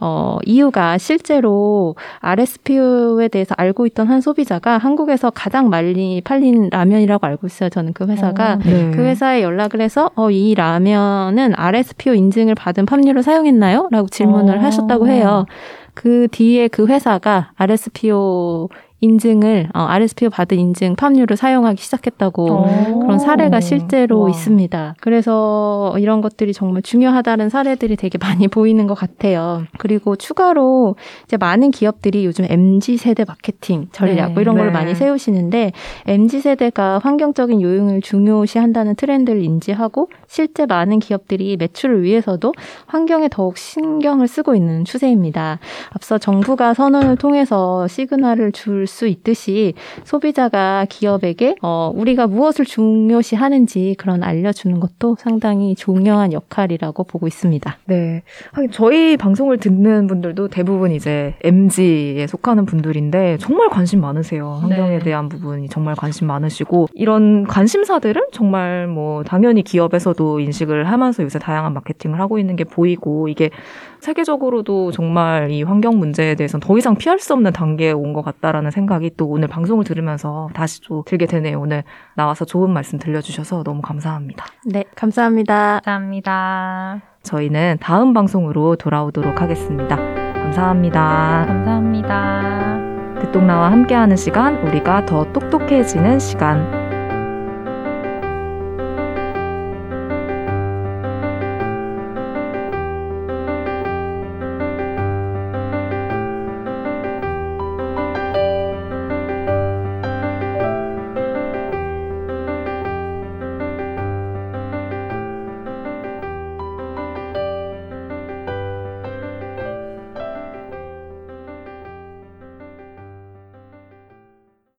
어, 이유가 실제로 RSPO에 대해서 알고 있던 한 소비자가 한국에서 가장 많이 팔린 라면이라고 알고 있어요. 저는 그 회사가. 어, 네. 그 회사에 연락을 해서 어, 이 라면은 RSPO 인증을 받은 팜유를 사용했나요? 라고 질문을 어. 하셨다고 해요. 그 뒤에 그 회사가 RSPO 인증을 어, RSPO 받은 인증 팜유를 사용하기 시작했다고 어. 그런 사례가 실제로 와. 있습니다. 그래서 이런 것들이 정말 중요하다는 사례들이 되게 많이 보이는 것 같아요. 그리고 추가로 이제 많은 기업들이 요즘 MZ 세대 마케팅 전략 네. 뭐 이런 걸 네. 많이 세우시는데 MZ 세대가 환경적인 요인을 중요시한다는 트렌드를 인지하고 실제 많은 기업들이 매출을 위해서도 환경에 더욱 신경을 쓰고 있는 추세입니다. 앞서 정부가 선언을 통해서 시그널을 줄수 있듯이 소비자가 기업에게 어, 우리가 무엇을 중요시 하는지 그런 알려주는 것도 상당히 중요한 역할이라고 보고 있습니다. 네. 하긴 저희 방송을 듣는 분들도 대부분 이제 MG에 속하는 분들인데 정말 관심 많으세요. 환경에 네. 대한 부분이 정말 관심 많으시고 이런 관심사들은 정말 뭐 당연히 기업에서도 인식을 하면서 요새 다양한 마케팅을 하고 있는 게 보이고 이게 세계적으로도 정말 이 환경 문제에 대해서는 더 이상 피할 수 없는 단계에 온 것 같다라는 생각이 또 오늘 방송을 들으면서 다시 또 들게 되네요. 오늘 나와서 좋은 말씀 들려주셔서 너무 감사합니다. 네, 감사합니다. 감사합니다. 저희는 다음 방송으로 돌아오도록 하겠습니다. 감사합니다. 감사합니다. 듣동나와 함께하는 시간, 우리가 더 똑똑해지는 시간.